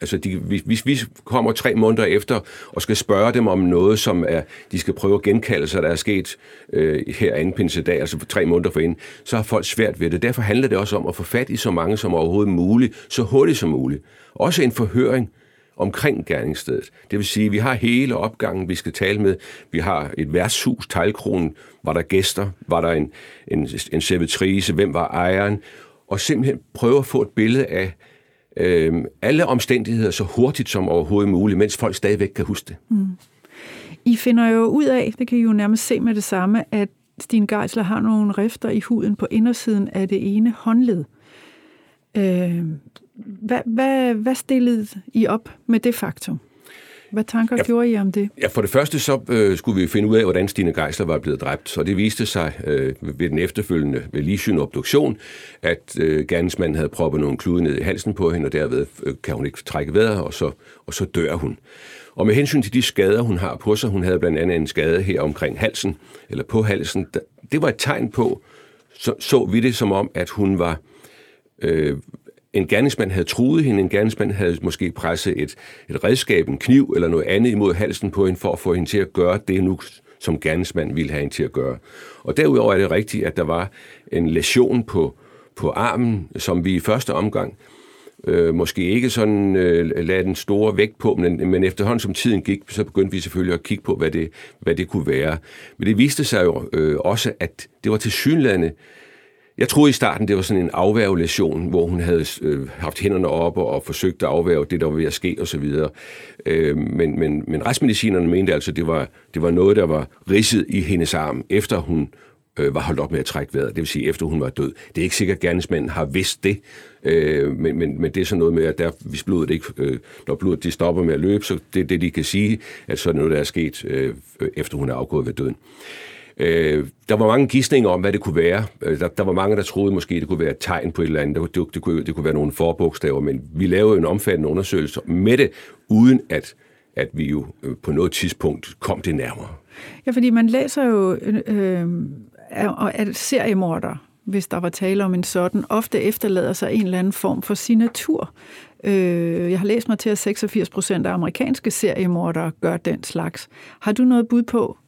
altså de, hvis vi kommer tre måneder efter og skal spørge dem om noget, som er, de skal prøve at genkalde sig, der er sket øh, her anden pinsedag, altså for tre måneder forinden, så har folk svært ved det. Derfor handler det også om at få fat i så mange som overhovedet muligt, så hurtigt som muligt. Også en forhøring, omkring gerningsstedet. Det vil sige, at vi har hele opgangen, vi skal tale med. Vi har et værtshus, teglkronen. Var der gæster? Var der en, en, en servitrice? Hvem var ejeren? Og simpelthen prøve at få et billede af øh, alle omstændigheder så hurtigt som overhovedet muligt, mens folk stadigvæk kan huske det. Mm. I finder jo ud af, det kan I jo nærmest se med det samme, at Stine Geisler har nogle rifter i huden på indersiden af det ene håndled. Øh, hvad, hvad, hvad stillede I op med det faktum? Hvad tanker ja, gjorde I om det? Ja, for det første så øh, skulle vi finde ud af, hvordan Stine Geisler var blevet dræbt. Og det viste sig øh, ved den efterfølgende ved ligesyn obduktion, at øh, gerningsmanden havde proppet nogle klude ned i halsen på hende, og derved øh, kan hun ikke trække vejret, og så, og så dør hun. Og med hensyn til de skader, hun har på sig, hun havde blandt andet en skade her omkring halsen, eller på halsen, det var et tegn på, så, så vi det som om, at hun var øh, en gerningsmand havde truet hende, en gerningsmand havde måske presset et, et redskab, en kniv eller noget andet imod halsen på hende, for at få hende til at gøre det nu, som gerningsmand ville have hende til at gøre. Og derudover er det rigtigt, at der var en lesion på, på armen, som vi i første omgang øh, måske ikke sådan øh, lagde den store vægt på, men, men efterhånden som tiden gik, så begyndte vi selvfølgelig at kigge på, hvad det, hvad det kunne være. Men det viste sig jo øh, også, at det var til synlædende jeg troede i starten, det var sådan en afværgelation, hvor hun havde øh, haft hænderne op og, og forsøgt at afværge det, der var ved at ske osv. Øh, men, men, men retsmedicinerne mente altså, det var, det var noget, der var ridset i hendes arm, efter hun øh, var holdt op med at trække vejret, det vil sige efter hun var død. Det er ikke sikkert, at gerningsmanden har vidst det, øh, men, men, men det er sådan noget med, at der, hvis blodet ikke, øh, når blodet de stopper med at løbe, så det er det, de kan sige, at så er det noget, der er sket, øh, efter hun er afgået ved døden. Øh, Øh, der var mange gissninger om, hvad det kunne være. Øh, der, der var mange, der troede måske, det kunne være et tegn på et eller andet. Det, det, det, kunne, det kunne være nogle forbogstaver, men vi lavede en omfattende undersøgelse med det, uden at, at vi jo øh, på noget tidspunkt kom det nærmere. Ja, fordi man læser jo, øh, øh at seriemorder, hvis der var tale om en sådan, ofte efterlader sig en eller anden form for signatur. Øh, jeg har læst mig til, at 86 procent af amerikanske seriemordere gør den slags. Har du noget bud på,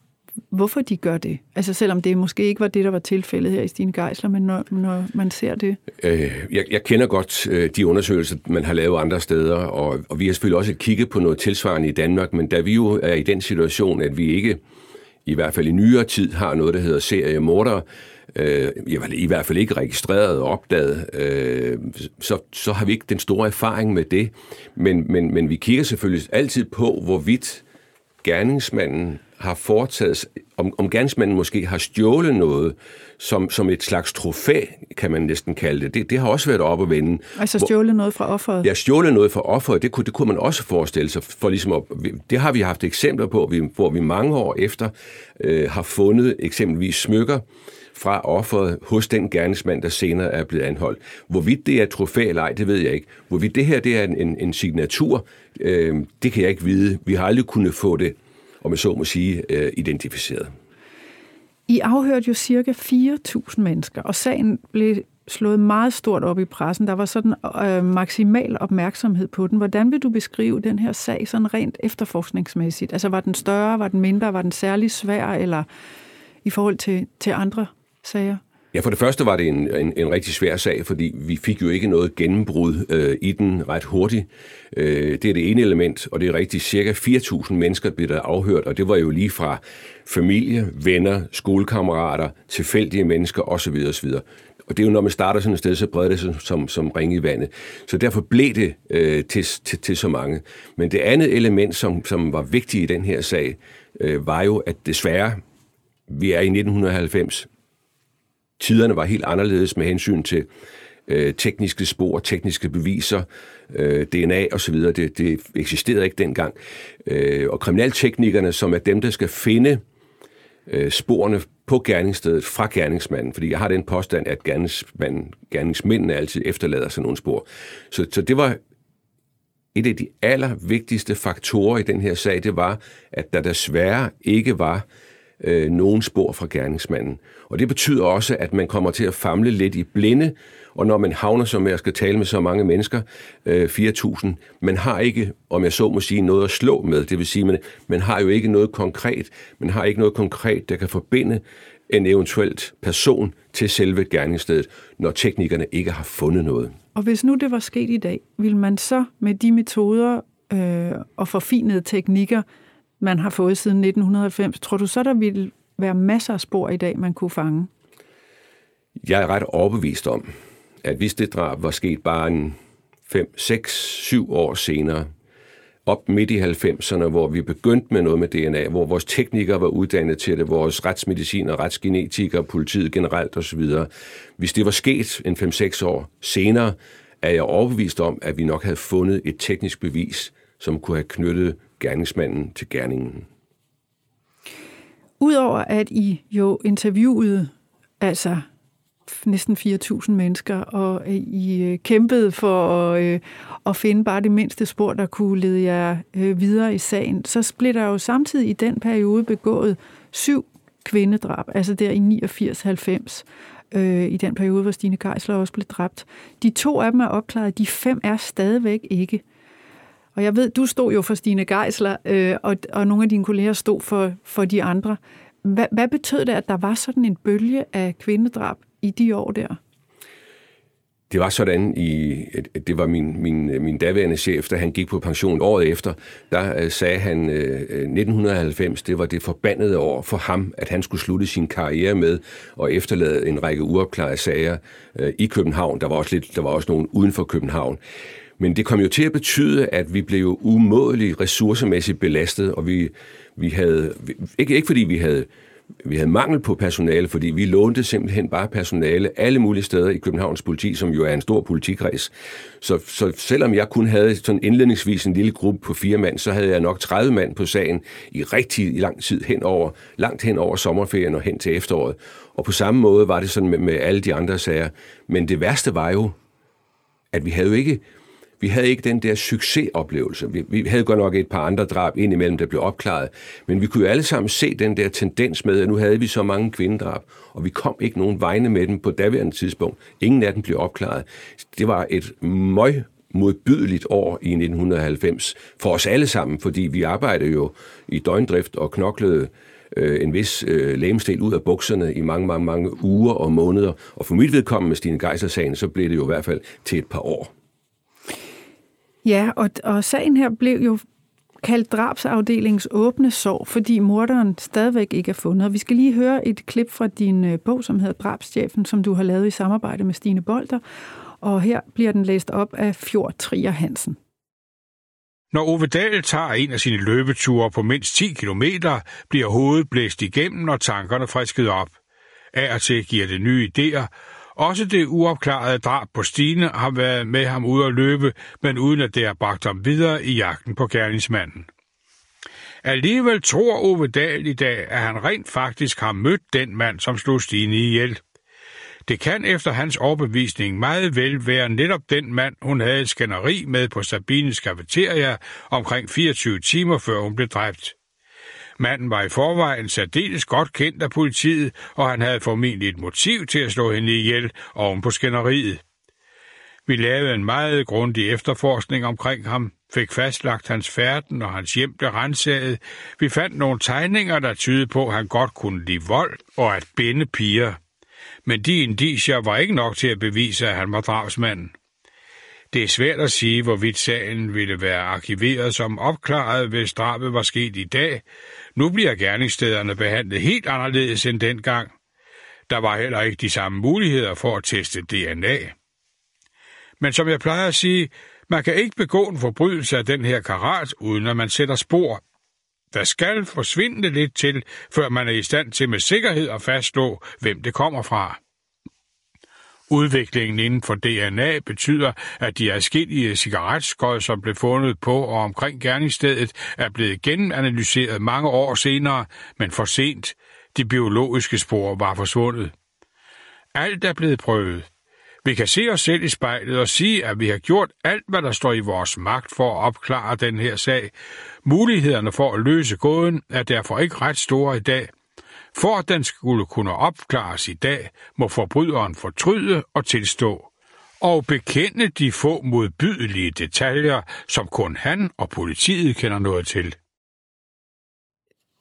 hvorfor de gør det. Altså selvom det måske ikke var det, der var tilfældet her i Stine Geisler, men når, når man ser det. Øh, jeg, jeg kender godt øh, de undersøgelser, man har lavet andre steder, og, og vi har selvfølgelig også kigget på noget tilsvarende i Danmark, men da vi jo er i den situation, at vi ikke, i hvert fald i nyere tid, har noget, der hedder seriemordere, øh, i hvert fald ikke registreret og opdaget, øh, så, så har vi ikke den store erfaring med det. Men, men, men vi kigger selvfølgelig altid på, hvorvidt gerningsmanden har foretaget, om, om gerningsmanden måske har stjålet noget, som, som et slags trofæ, kan man næsten kalde det. Det, det har også været op at vende. Altså stjålet noget fra offeret? Ja, stjålet noget fra offeret, det kunne, det kunne man også forestille sig. For ligesom at, det har vi haft eksempler på, hvor vi mange år efter øh, har fundet eksempelvis smykker, fra offeret hos den gerningsmand, der senere er blevet anholdt. Hvorvidt det er et trofæ eller ej, det ved jeg ikke. Hvorvidt det her det er en, en, en signatur, øh, det kan jeg ikke vide. Vi har aldrig kunnet få det om jeg så må sige, øh, identificeret. I afhørte jo cirka 4.000 mennesker, og sagen blev slået meget stort op i pressen. Der var sådan øh, maksimal opmærksomhed på den. Hvordan vil du beskrive den her sag sådan rent efterforskningsmæssigt? Altså var den større, var den mindre, var den særlig svær, eller i forhold til, til andre sager? Ja, for det første var det en, en, en rigtig svær sag, fordi vi fik jo ikke noget gennembrud øh, i den ret hurtigt. Øh, det er det ene element, og det er rigtigt. Cirka 4.000 mennesker blev der afhørt, og det var jo lige fra familie, venner, skolekammerater, tilfældige mennesker osv. osv. Og det er jo, når man starter sådan et sted, så breder det sig som, som ringe i vandet. Så derfor blev det øh, til, til, til så mange. Men det andet element, som, som var vigtigt i den her sag, øh, var jo, at desværre, vi er i 1990, tiderne var helt anderledes med hensyn til øh, tekniske spor, tekniske beviser, øh, DNA osv. Det, det eksisterede ikke dengang. Øh, og kriminalteknikerne, som er dem, der skal finde øh, sporene på gerningsstedet fra gerningsmanden, fordi jeg har den påstand, at gerningsmanden, gerningsmændene altid efterlader sig nogle spor. Så, så det var et af de allervigtigste faktorer i den her sag, det var, at der desværre ikke var øh, nogen spor fra gerningsmanden. Og det betyder også, at man kommer til at famle lidt i blinde, og når man havner som jeg skal tale med så mange mennesker, øh, 4.000, man har ikke, om jeg så må sige, noget at slå med. Det vil sige, man, man har jo ikke noget konkret, man har ikke noget konkret, der kan forbinde en eventuelt person til selve gerningsstedet, når teknikerne ikke har fundet noget. Og hvis nu det var sket i dag, vil man så med de metoder øh, og forfinede teknikker, man har fået siden 1990, tror du så, der ville være masser af spor i dag, man kunne fange? Jeg er ret overbevist om, at hvis det drab var sket bare en 5, 6, 7 år senere, op midt i 90'erne, hvor vi begyndte med noget med DNA, hvor vores teknikere var uddannet til det, vores retsmedicin retsgenetikere, politiet generelt osv. Hvis det var sket en 5-6 år senere, er jeg overbevist om, at vi nok havde fundet et teknisk bevis, som kunne have knyttet gerningsmanden til gerningen. Udover at I jo interviewede altså næsten 4.000 mennesker, og I øh, kæmpede for at, at finde bare det mindste spor, der kunne lede jer øh, videre i sagen, så blev der jo samtidig i den periode begået syv kvindedrab, altså der i 89-90, øh, i den periode, hvor Stine Geisler også blev dræbt. De to af dem er opklaret, de fem er stadigvæk ikke. Og jeg ved, du stod jo for Stine Geisler, øh, og, og nogle af dine kolleger stod for, for de andre. Hvad, hvad betød det, at der var sådan en bølge af kvindedrab i de år der? Det var sådan i, det var min, min, min daværende chef, da han gik på pension året efter, der øh, sagde han, øh, øh, 1990, det var det forbandede år for ham, at han skulle slutte sin karriere med og efterlade en række uopklarede sager øh, i København. Der var også lidt, der var også nogen uden for København. Men det kom jo til at betyde, at vi blev umådeligt ressourcemæssigt belastet, og vi, vi havde, ikke, ikke fordi vi havde vi havde mangel på personale, fordi vi lånte simpelthen bare personale alle mulige steder i Københavns politi, som jo er en stor politikreds. Så, så selvom jeg kun havde sådan indledningsvis en lille gruppe på fire mand, så havde jeg nok 30 mand på sagen i rigtig lang tid hen over, langt hen over sommerferien og hen til efteråret. Og på samme måde var det sådan med, med alle de andre sager. Men det værste var jo, at vi havde jo ikke vi havde ikke den der succesoplevelse. Vi, vi havde godt nok et par andre drab indimellem, der blev opklaret, men vi kunne jo alle sammen se den der tendens med, at nu havde vi så mange kvindedrab, og vi kom ikke nogen vegne med dem på daværende tidspunkt. Ingen af dem blev opklaret. Det var et møg modbydeligt år i 1990 for os alle sammen, fordi vi arbejdede jo i døgndrift og knoklede øh, en vis øh, lægemstil ud af bukserne i mange, mange, mange uger og måneder. Og for mit vedkommende med Stine Geisler-sagen, så blev det jo i hvert fald til et par år. Ja, og, og sagen her blev jo kaldt drabsafdelingens åbne sår, fordi morderen stadigvæk ikke er fundet. Og vi skal lige høre et klip fra din øh, bog, som hedder Drabschefen, som du har lavet i samarbejde med Stine Bolter. Og her bliver den læst op af Fjord Trier Hansen. Når Ove Dahl tager en af sine løbeture på mindst 10 km, bliver hovedet blæst igennem og tankerne frisket op. Af og til giver det nye idéer, også det uopklarede drab på Stine har været med ham ud at løbe, men uden at det har bragt ham videre i jagten på gerningsmanden. Alligevel tror Ove Dahl i dag, at han rent faktisk har mødt den mand, som slog Stine ihjel. Det kan efter hans overbevisning meget vel være netop den mand, hun havde et skænderi med på Sabines kafeteria omkring 24 timer før hun blev dræbt. Manden var i forvejen særdeles godt kendt af politiet, og han havde formentlig et motiv til at slå hende ihjel oven på skænderiet. Vi lavede en meget grundig efterforskning omkring ham, fik fastlagt hans færden, og hans hjem blev rensaget. Vi fandt nogle tegninger, der tydede på, at han godt kunne lide vold og at binde piger. men de indicier var ikke nok til at bevise, at han var drabsmanden. Det er svært at sige, hvorvidt sagen ville være arkiveret som opklaret, hvis drabet var sket i dag. Nu bliver gerningsstederne behandlet helt anderledes end dengang. Der var heller ikke de samme muligheder for at teste DNA. Men som jeg plejer at sige, man kan ikke begå en forbrydelse af den her karat, uden at man sætter spor. Der skal forsvinde lidt til, før man er i stand til med sikkerhed at fastslå, hvem det kommer fra. Udviklingen inden for DNA betyder, at de adskillige cigaretskod, som blev fundet på og omkring gerningsstedet, er blevet genanalyseret mange år senere, men for sent. De biologiske spor var forsvundet. Alt er blevet prøvet. Vi kan se os selv i spejlet og sige, at vi har gjort alt, hvad der står i vores magt for at opklare den her sag. Mulighederne for at løse gåden er derfor ikke ret store i dag. For at den skulle kunne opklares i dag, må forbryderen fortryde og tilstå og bekende de få modbydelige detaljer, som kun han og politiet kender noget til.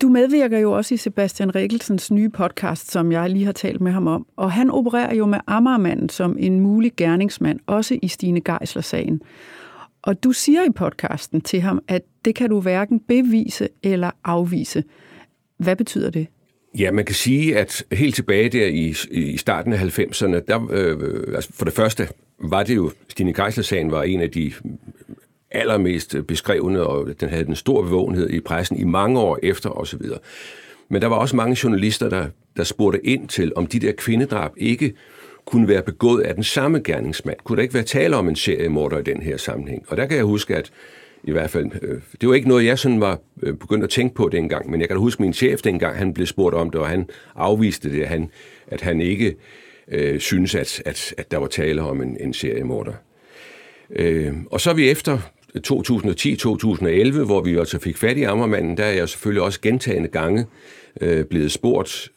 Du medvirker jo også i Sebastian Rikkelsens nye podcast, som jeg lige har talt med ham om, og han opererer jo med Amagermanden som en mulig gerningsmand, også i Stine Geisler-sagen. Og du siger i podcasten til ham, at det kan du hverken bevise eller afvise. Hvad betyder det? Ja, man kan sige, at helt tilbage der i, i starten af 90'erne, der, øh, altså for det første var det jo, Stine Geisler-sagen var en af de allermest beskrevne, og den havde den stor bevågenhed i pressen i mange år efter osv. Men der var også mange journalister, der, der spurgte ind til, om de der kvindedrab ikke kunne være begået af den samme gerningsmand. Kunne der ikke være tale om en seriemorder i den her sammenhæng? Og der kan jeg huske, at i hvert fald, øh, det var ikke noget, jeg sådan var øh, begyndt at tænke på dengang, men jeg kan huske min chef dengang, han blev spurgt om det, og han afviste det, at han, at han ikke øh, synes, at, at, at der var tale om en, en seriemorder. Øh, og så er vi efter 2010-2011, hvor vi altså fik fat i Ammermanden, der er jeg selvfølgelig også gentagende gange øh, blevet spurgt,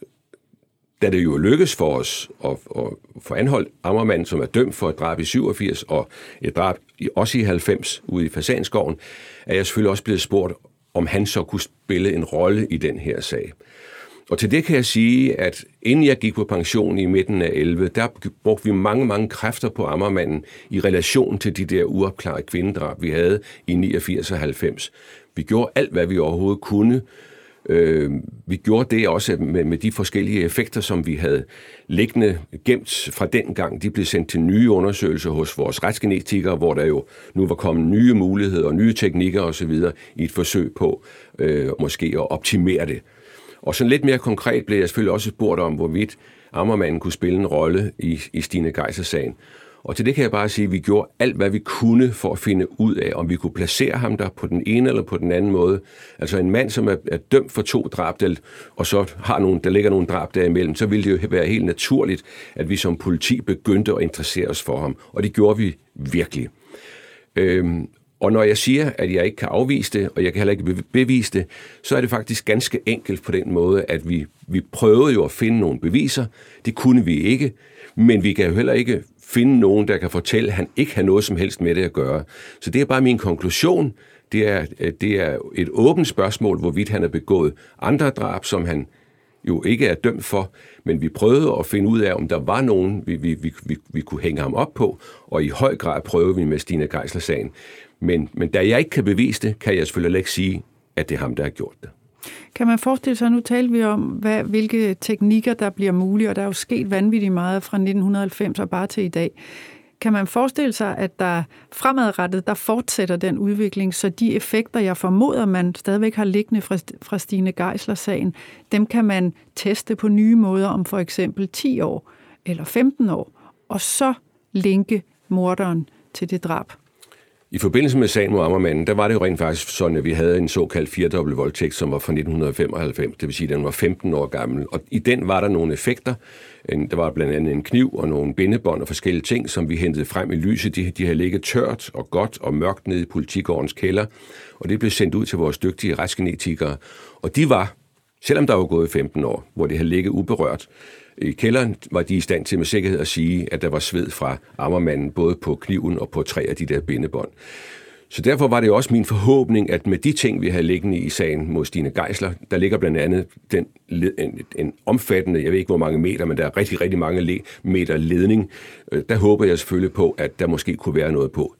da det jo lykkedes for os at, at få anholdt Ammermanden, som er dømt for et drab i 87 og et drab i, også i 90 ude i Fasanskoven, er jeg selvfølgelig også blevet spurgt, om han så kunne spille en rolle i den her sag. Og til det kan jeg sige, at inden jeg gik på pension i midten af 11, der brugte vi mange, mange kræfter på Ammermanden i relation til de der uopklarede kvindedrab, vi havde i 89 og 90. Vi gjorde alt, hvad vi overhovedet kunne. Øh, vi gjorde det også med, med de forskellige effekter, som vi havde liggende gemt fra den gang. De blev sendt til nye undersøgelser hos vores retsgenetikere, hvor der jo nu var kommet nye muligheder og nye teknikker osv. i et forsøg på øh, måske at optimere det. Og sådan lidt mere konkret blev jeg selvfølgelig også spurgt om, hvorvidt Ammermanden kunne spille en rolle i, i Stine Geiser-sagen. Og til det kan jeg bare sige, at vi gjorde alt, hvad vi kunne for at finde ud af, om vi kunne placere ham der på den ene eller på den anden måde. Altså en mand, som er, er dømt for to drabdel, og så har nogen, der ligger nogle drab derimellem, så ville det jo være helt naturligt, at vi som politi begyndte at interessere os for ham. Og det gjorde vi virkelig. Øhm, og når jeg siger, at jeg ikke kan afvise det, og jeg kan heller ikke bevise det, så er det faktisk ganske enkelt på den måde, at vi, vi prøvede jo at finde nogle beviser. Det kunne vi ikke, men vi kan jo heller ikke finde nogen, der kan fortælle, at han ikke har noget som helst med det at gøre. Så det er bare min konklusion. Det er, det er et åbent spørgsmål, hvorvidt han har begået andre drab, som han jo ikke er dømt for, men vi prøvede at finde ud af, om der var nogen, vi, vi, vi, vi, vi kunne hænge ham op på, og i høj grad prøvede vi med Stine Geisler-sagen. Men, men da jeg ikke kan bevise det, kan jeg selvfølgelig ikke sige, at det er ham, der har gjort det. Kan man forestille sig, nu taler vi om, hvad, hvilke teknikker, der bliver mulige, og der er jo sket vanvittigt meget fra 1990 og bare til i dag. Kan man forestille sig, at der fremadrettet, der fortsætter den udvikling, så de effekter, jeg formoder, man stadigvæk har liggende fra, fra Stine Geisler-sagen, dem kan man teste på nye måder om for eksempel 10 år eller 15 år, og så linke morderen til det drab? I forbindelse med sagen mod Ammermanden, der var det jo rent faktisk sådan, at vi havde en såkaldt firedobbelt voldtægt, som var fra 1995, det vil sige, at den var 15 år gammel. Og i den var der nogle effekter. Der var blandt andet en kniv og nogle bindebånd og forskellige ting, som vi hentede frem i lyset. De, de havde ligget tørt og godt og mørkt nede i politigårdens kælder, og det blev sendt ud til vores dygtige retsgenetikere. Og de var, selvom der var gået 15 år, hvor det havde ligget uberørt, i kælderen var de i stand til med sikkerhed at sige, at der var sved fra ammermanden både på kniven og på tre af de der bindebånd. Så derfor var det også min forhåbning, at med de ting, vi havde liggende i sagen mod Stine Geisler, der ligger blandt andet den, en, en omfattende, jeg ved ikke hvor mange meter, men der er rigtig, rigtig mange le, meter ledning. Øh, der håber jeg selvfølgelig på, at der måske kunne være noget på.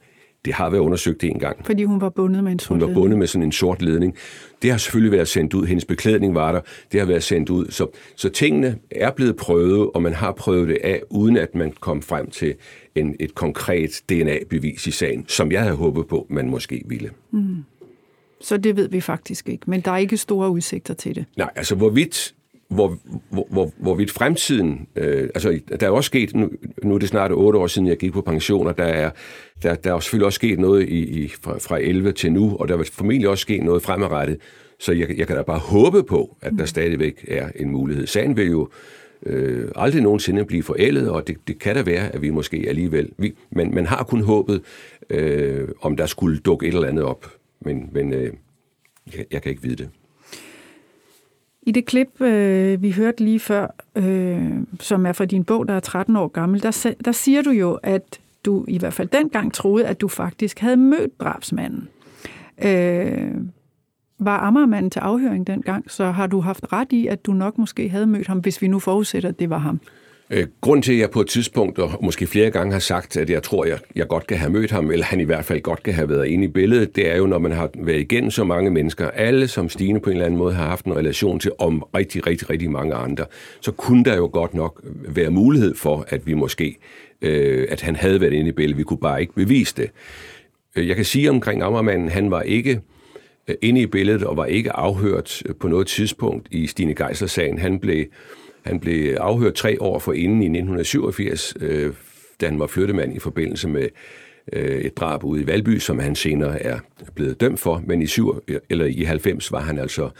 Det har været undersøgt en gang. Fordi hun var bundet med en sort Hun var bundet med sådan en sort ledning. Det har selvfølgelig været sendt ud. Hendes beklædning var der. Det har været sendt ud. Så, så tingene er blevet prøvet, og man har prøvet det af, uden at man kom frem til en, et konkret DNA-bevis i sagen, som jeg havde håbet på, man måske ville. Mm. Så det ved vi faktisk ikke, men der er ikke store udsigter til det. Nej, altså hvorvidt hvor, hvor, hvor, hvorvidt fremtiden, øh, altså der er også sket, nu, nu er det snart otte år siden, jeg gik på pension, og der er, der, der er selvfølgelig også sket noget i, i, fra, fra 11 til nu, og der vil formentlig også ske noget fremadrettet, så jeg, jeg kan da bare håbe på, at der mm. stadigvæk er en mulighed. Sagen vil jo øh, aldrig nogensinde blive forældet, og det, det kan da være, at vi måske alligevel... Vi, men man har kun håbet, øh, om der skulle dukke et eller andet op, men, men øh, jeg, jeg kan ikke vide det. I det klip, øh, vi hørte lige før, øh, som er fra din bog, der er 13 år gammel, der, der siger du jo, at du i hvert fald dengang troede, at du faktisk havde mødt drabsmanden. Øh, var Ammermanden til afhøring dengang, så har du haft ret i, at du nok måske havde mødt ham, hvis vi nu forudsætter, at det var ham. Øh, grund til, at jeg på et tidspunkt, og måske flere gange har sagt, at jeg tror, at jeg, jeg godt kan have mødt ham, eller han i hvert fald godt kan have været inde i billedet, det er jo, når man har været igennem så mange mennesker, alle som Stine på en eller anden måde har haft en relation til, om rigtig, rigtig, rigtig mange andre, så kunne der jo godt nok være mulighed for, at vi måske, øh, at han havde været inde i billedet. Vi kunne bare ikke bevise det. Øh, jeg kan sige omkring Ammermanden, han var ikke øh, inde i billedet og var ikke afhørt på noget tidspunkt i Stine Geisler-sagen. Han blev han blev afhørt tre år for inden i 1987, øh, da han var flyttemand i forbindelse med øh, et drab ude i Valby, som han senere er blevet dømt for, men i, syv, eller i 90 var han altså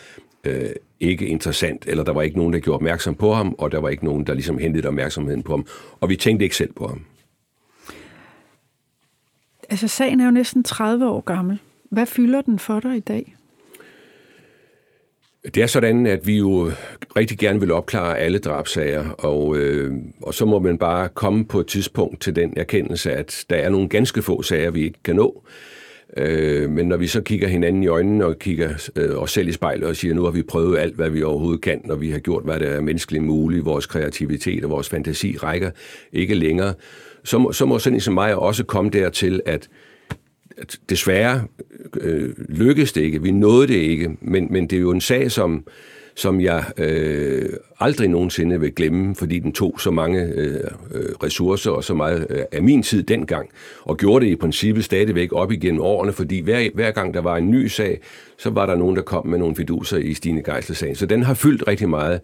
øh, ikke interessant, eller der var ikke nogen, der gjorde opmærksom på ham, og der var ikke nogen, der ligesom hentede opmærksomheden på ham, og vi tænkte ikke selv på ham. Altså, sagen er jo næsten 30 år gammel. Hvad fylder den for dig i dag? Det er sådan, at vi jo rigtig gerne vil opklare alle drabsager, og, øh, og så må man bare komme på et tidspunkt til den erkendelse, at der er nogle ganske få sager, vi ikke kan nå. Øh, men når vi så kigger hinanden i øjnene og kigger øh, os selv i spejlet og siger, nu har vi prøvet alt, hvad vi overhovedet kan, og vi har gjort, hvad der er menneskeligt muligt, vores kreativitet og vores fantasi rækker ikke længere, så må, så må sådan en som mig også komme dertil, at desværre øh, lykkedes det ikke. Vi nåede det ikke, men, men det er jo en sag, som, som jeg øh, aldrig nogensinde vil glemme, fordi den tog så mange øh, øh, ressourcer og så meget øh, af min tid dengang, og gjorde det i princippet stadigvæk op igennem årene, fordi hver, hver gang der var en ny sag, så var der nogen, der kom med nogle fiduser i Stine Geisler-sagen. Så den har fyldt rigtig meget.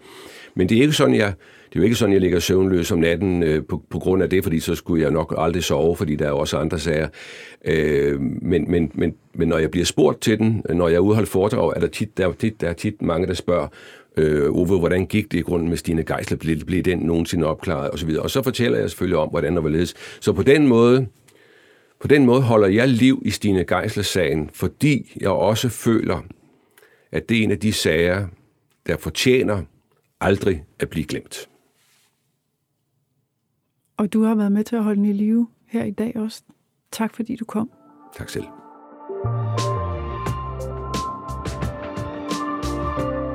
Men det er ikke sådan, jeg, det er jo ikke sådan, jeg ligger søvnløs om natten øh, på, på grund af det, fordi så skulle jeg nok aldrig sove, fordi der er også andre sager. Øh, men, men, men, men når jeg bliver spurgt til den, øh, når jeg udholder foredrag, er der tit, der, tit, der er tit mange, der spørger, øh, Ove, hvordan gik det i grunden med Stine Geisler? Blev, blev den nogensinde opklaret? Og så, videre. og så fortæller jeg selvfølgelig om, hvordan der var ledes. Så på den måde, på den måde holder jeg liv i Stine Geisler-sagen, fordi jeg også føler, at det er en af de sager, der fortjener aldrig at blive glemt. Og du har været med til at holde den i live her i dag også. Tak fordi du kom. Tak selv.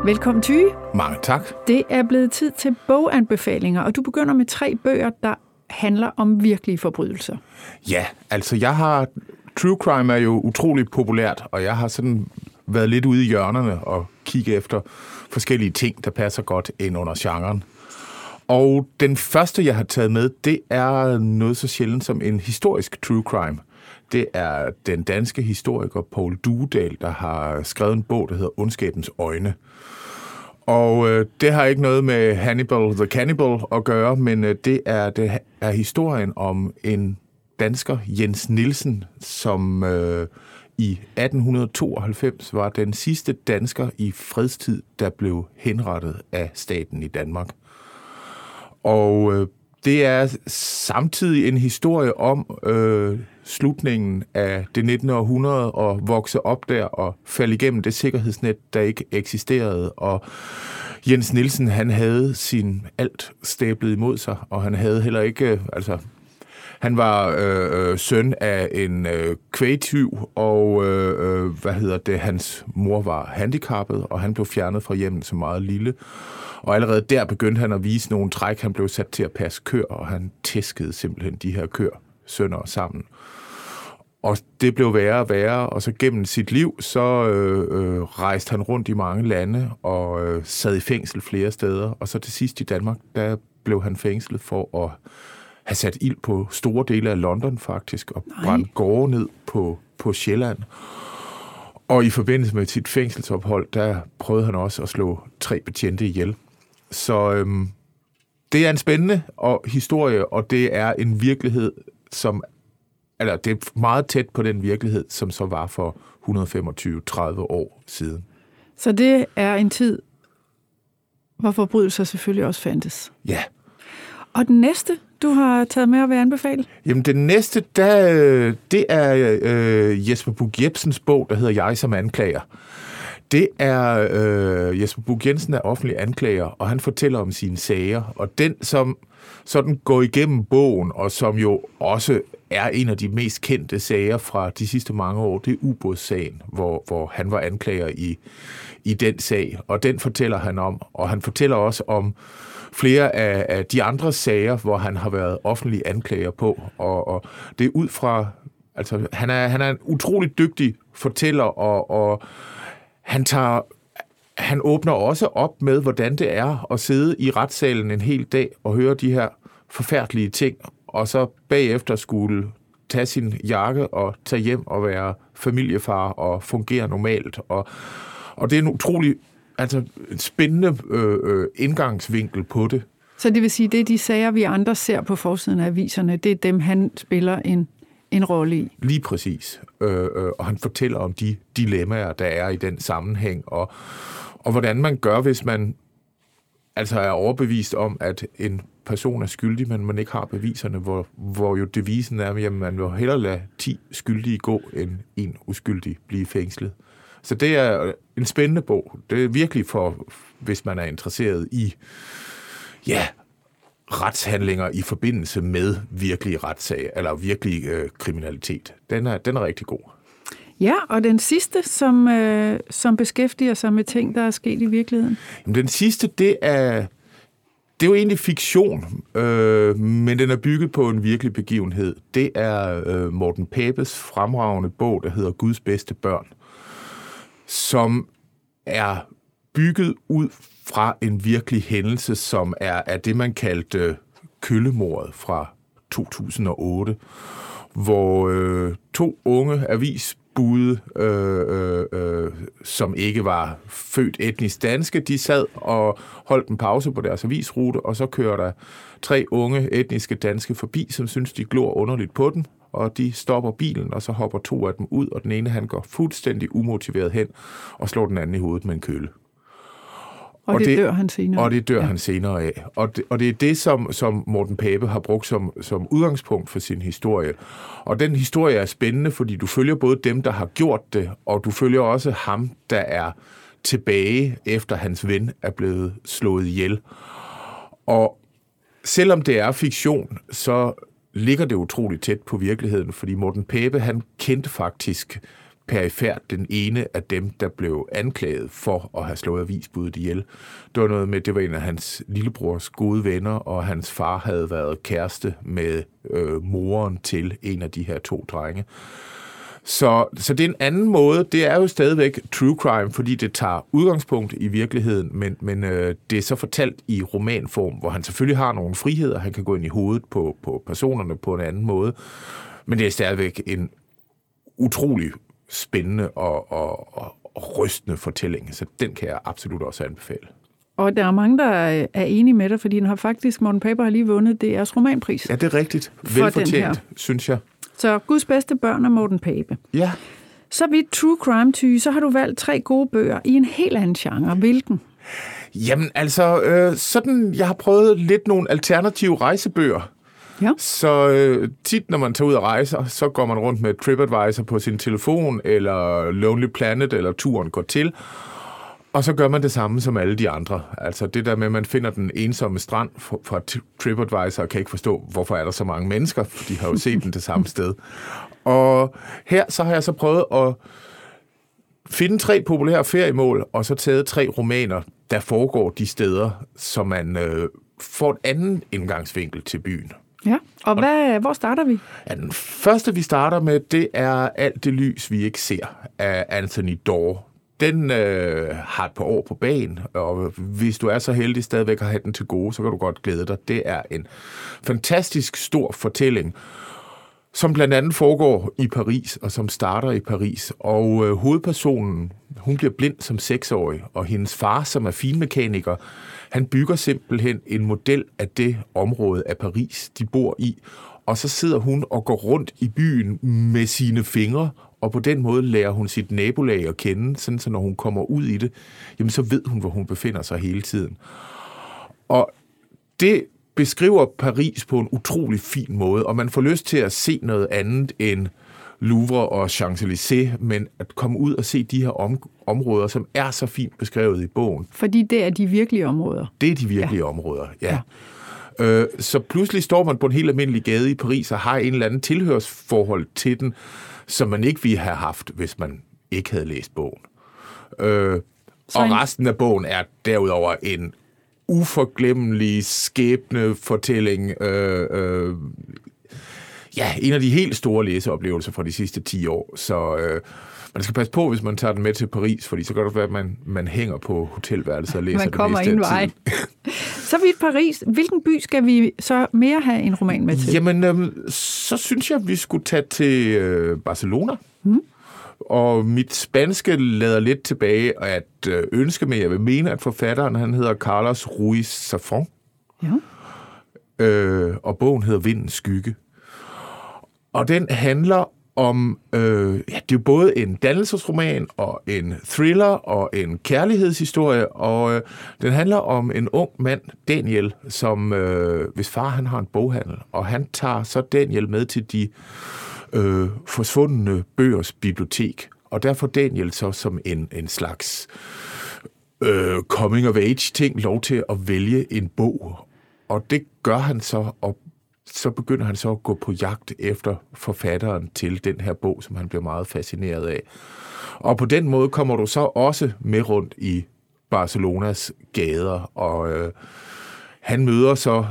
Velkommen til. Mange tak. Det er blevet tid til boganbefalinger, og du begynder med tre bøger, der handler om virkelige forbrydelser. Ja, altså jeg har... True crime er jo utrolig populært, og jeg har sådan været lidt ude i hjørnerne og kigge efter forskellige ting, der passer godt ind under genren. Og den første, jeg har taget med, det er noget så sjældent som en historisk true crime. Det er den danske historiker Paul Duedal, der har skrevet en bog, der hedder Ondskabens Øjne. Og øh, det har ikke noget med Hannibal the Cannibal at gøre, men øh, det, er, det er historien om en dansker, Jens Nielsen, som øh, i 1892 var den sidste dansker i fredstid, der blev henrettet af staten i Danmark. Og øh, det er samtidig en historie om øh, slutningen af det 19. århundrede og vokse op der og falde igennem det sikkerhedsnet, der ikke eksisterede. Og Jens Nielsen, han havde sin alt stablet imod sig, og han havde heller ikke, øh, altså, han var øh, øh, søn af en øh, kvægtyv, og øh, øh, hvad hedder det, hans mor var handicappet, og han blev fjernet fra hjemmet som meget lille. Og allerede der begyndte han at vise nogle træk. Han blev sat til at passe køer, og han tæskede simpelthen de her køer sønder sammen. Og det blev værre og værre, og så gennem sit liv, så øh, øh, rejste han rundt i mange lande og øh, sad i fængsel flere steder. Og så til sidst i Danmark, der blev han fængslet for at have sat ild på store dele af London faktisk, og brændt gårde ned på, på Sjælland. Og i forbindelse med sit fængselsophold, der prøvede han også at slå tre betjente ihjel. Så øhm, det er en spændende og historie, og det er en virkelighed, som eller det er meget tæt på den virkelighed, som så var for 125-30 år siden. Så det er en tid, hvor forbrydelser selvfølgelig også fandtes. Ja. Og den næste, du har taget med og vil anbefale? Jamen, den næste, der, øh, det er øh, Jesper Bug Jebsens bog, der hedder Jeg som anklager. Det er øh, Jesper Bug Jensen er offentlig anklager, og han fortæller om sine sager. Og den, som sådan går igennem bogen, og som jo også er en af de mest kendte sager fra de sidste mange år, det er ubådssagen, hvor, hvor han var anklager i, i den sag. Og den fortæller han om. Og han fortæller også om flere af, af de andre sager, hvor han har været offentlig anklager på. Og, og det er ud fra... Altså, han er, han er en utrolig dygtig fortæller, og, og han tager han åbner også op med, hvordan det er at sidde i retssalen en hel dag og høre de her forfærdelige ting, og så bagefter skulle tage sin jakke og tage hjem og være familiefar og fungere normalt. Og, og det er en utrolig altså, spændende øh, øh, indgangsvinkel på det. Så det vil sige, det er de sager, vi andre ser på forsiden af aviserne, det er dem, han spiller en, en rolle i? Lige præcis. Øh, øh, og han fortæller om de dilemmaer, der er i den sammenhæng, og, og hvordan man gør, hvis man altså er overbevist om, at en person er skyldig, men man ikke har beviserne, hvor, hvor jo devisen er, at man vil hellere lade 10 skyldige gå, end en uskyldig blive fængslet. Så det er en spændende bog. Det er virkelig for, hvis man er interesseret i ja, retshandlinger i forbindelse med virkelige retssager, eller virkelig øh, kriminalitet. Den er, den er rigtig god. Ja, og den sidste, som, øh, som beskæftiger sig med ting, der er sket i virkeligheden? Jamen, den sidste, det er, det er jo egentlig fiktion, øh, men den er bygget på en virkelig begivenhed. Det er øh, Morten Papes fremragende bog, der hedder Guds bedste børn, som er bygget ud fra en virkelig hændelse, som er, er det, man kaldte øh, køllemordet fra 2008, hvor øh, to unge avisbud, øh, øh, øh, som ikke var født etnisk danske, de sad og holdt en pause på deres avisrute, og så kører der tre unge etniske danske forbi, som synes, de glor underligt på den, og de stopper bilen, og så hopper to af dem ud, og den ene han går fuldstændig umotiveret hen og slår den anden i hovedet med en køle. Og, og det, det dør han senere Og det dør ja. han senere af. Og det, og det er det, som, som Morten Pape har brugt som, som udgangspunkt for sin historie. Og den historie er spændende, fordi du følger både dem, der har gjort det, og du følger også ham, der er tilbage, efter hans ven er blevet slået ihjel. Og selvom det er fiktion, så ligger det utroligt tæt på virkeligheden, fordi Morten Pape, han kendte faktisk perifært den ene af dem, der blev anklaget for at have slået avisbuddet ihjel. Det var noget med, det var en af hans lillebrors gode venner, og hans far havde været kæreste med øh, moren til en af de her to drenge. Så, så det er en anden måde. Det er jo stadigvæk true crime, fordi det tager udgangspunkt i virkeligheden, men, men øh, det er så fortalt i romanform, hvor han selvfølgelig har nogle friheder. Han kan gå ind i hovedet på, på personerne på en anden måde. Men det er stadigvæk en utrolig spændende og, og, og, og rystende fortælling, så den kan jeg absolut også anbefale. Og der er mange, der er enige med dig, fordi den har faktisk, Morten Paper har lige vundet DR's romanpris. Ja, det er rigtigt. Velfortjent, synes jeg. Så Guds bedste børn er Morten Pape. Ja. Så vidt True Crime ty, så har du valgt tre gode bøger i en helt anden genre. Hvilken? Jamen altså, øh, sådan, jeg har prøvet lidt nogle alternative rejsebøger. Ja. Så øh, tit, når man tager ud og rejser, så går man rundt med TripAdvisor på sin telefon, eller Lonely Planet, eller turen går til. Og så gør man det samme som alle de andre. Altså det der med, at man finder den ensomme strand fra TripAdvisor og kan ikke forstå, hvorfor er der så mange mennesker, for de har jo set den det samme sted. Og her så har jeg så prøvet at finde tre populære feriemål, og så taget tre romaner, der foregår de steder, så man øh, får en anden indgangsvinkel til byen. Ja, og hvad, hvor starter vi? Ja, den første, vi starter med, det er Alt det lys, vi ikke ser, af Anthony Dorr. Den øh, har et par år på banen, og hvis du er så heldig stadigvæk at have den til gode, så kan du godt glæde dig. Det er en fantastisk stor fortælling, som blandt andet foregår i Paris, og som starter i Paris. Og øh, hovedpersonen, hun bliver blind som seksårig, og hendes far, som er finmekaniker, han bygger simpelthen en model af det område af Paris, de bor i, og så sidder hun og går rundt i byen med sine fingre, og på den måde lærer hun sit nabolag at kende, sådan så når hun kommer ud i det, jamen så ved hun, hvor hun befinder sig hele tiden. Og det beskriver Paris på en utrolig fin måde, og man får lyst til at se noget andet end Louvre og Champs-Élysées, men at komme ud og se de her om, områder, som er så fint beskrevet i bogen. Fordi det er de virkelige områder. Det er de virkelige ja. områder, ja. ja. Øh, så pludselig står man på en helt almindelig gade i Paris og har en eller anden tilhørsforhold til den, som man ikke ville have haft, hvis man ikke havde læst bogen. Øh, og resten af bogen er derudover en uforglemmelig skæbne fortælling. Øh, øh, ja, en af de helt store læseoplevelser fra de sidste 10 år. Så øh, man skal passe på, hvis man tager den med til Paris, fordi så kan det være, at man, man hænger på hotelværelset og læser man kommer det meste vej. så vidt Paris. Hvilken by skal vi så mere have en roman med til? Jamen, øh, så synes jeg, vi skulle tage til øh, Barcelona. Mm. Og mit spanske lader lidt tilbage at øh, ønske mig, jeg vil mene, at forfatteren han hedder Carlos Ruiz Zafón. Ja. Øh, og bogen hedder Vindens skygge. Og den handler om, øh, ja, det er jo både en dannelsesroman og en thriller og en kærlighedshistorie, og øh, den handler om en ung mand, Daniel, som øh, hvis far han har en boghandel, og han tager så Daniel med til de øh, forsvundne bøgers bibliotek, og der får Daniel så som en, en slags øh, coming of age ting lov til at vælge en bog, og det gør han så, og så begynder han så at gå på jagt efter forfatteren til den her bog, som han bliver meget fascineret af. Og på den måde kommer du så også med rundt i Barcelonas gader, og øh, han møder så,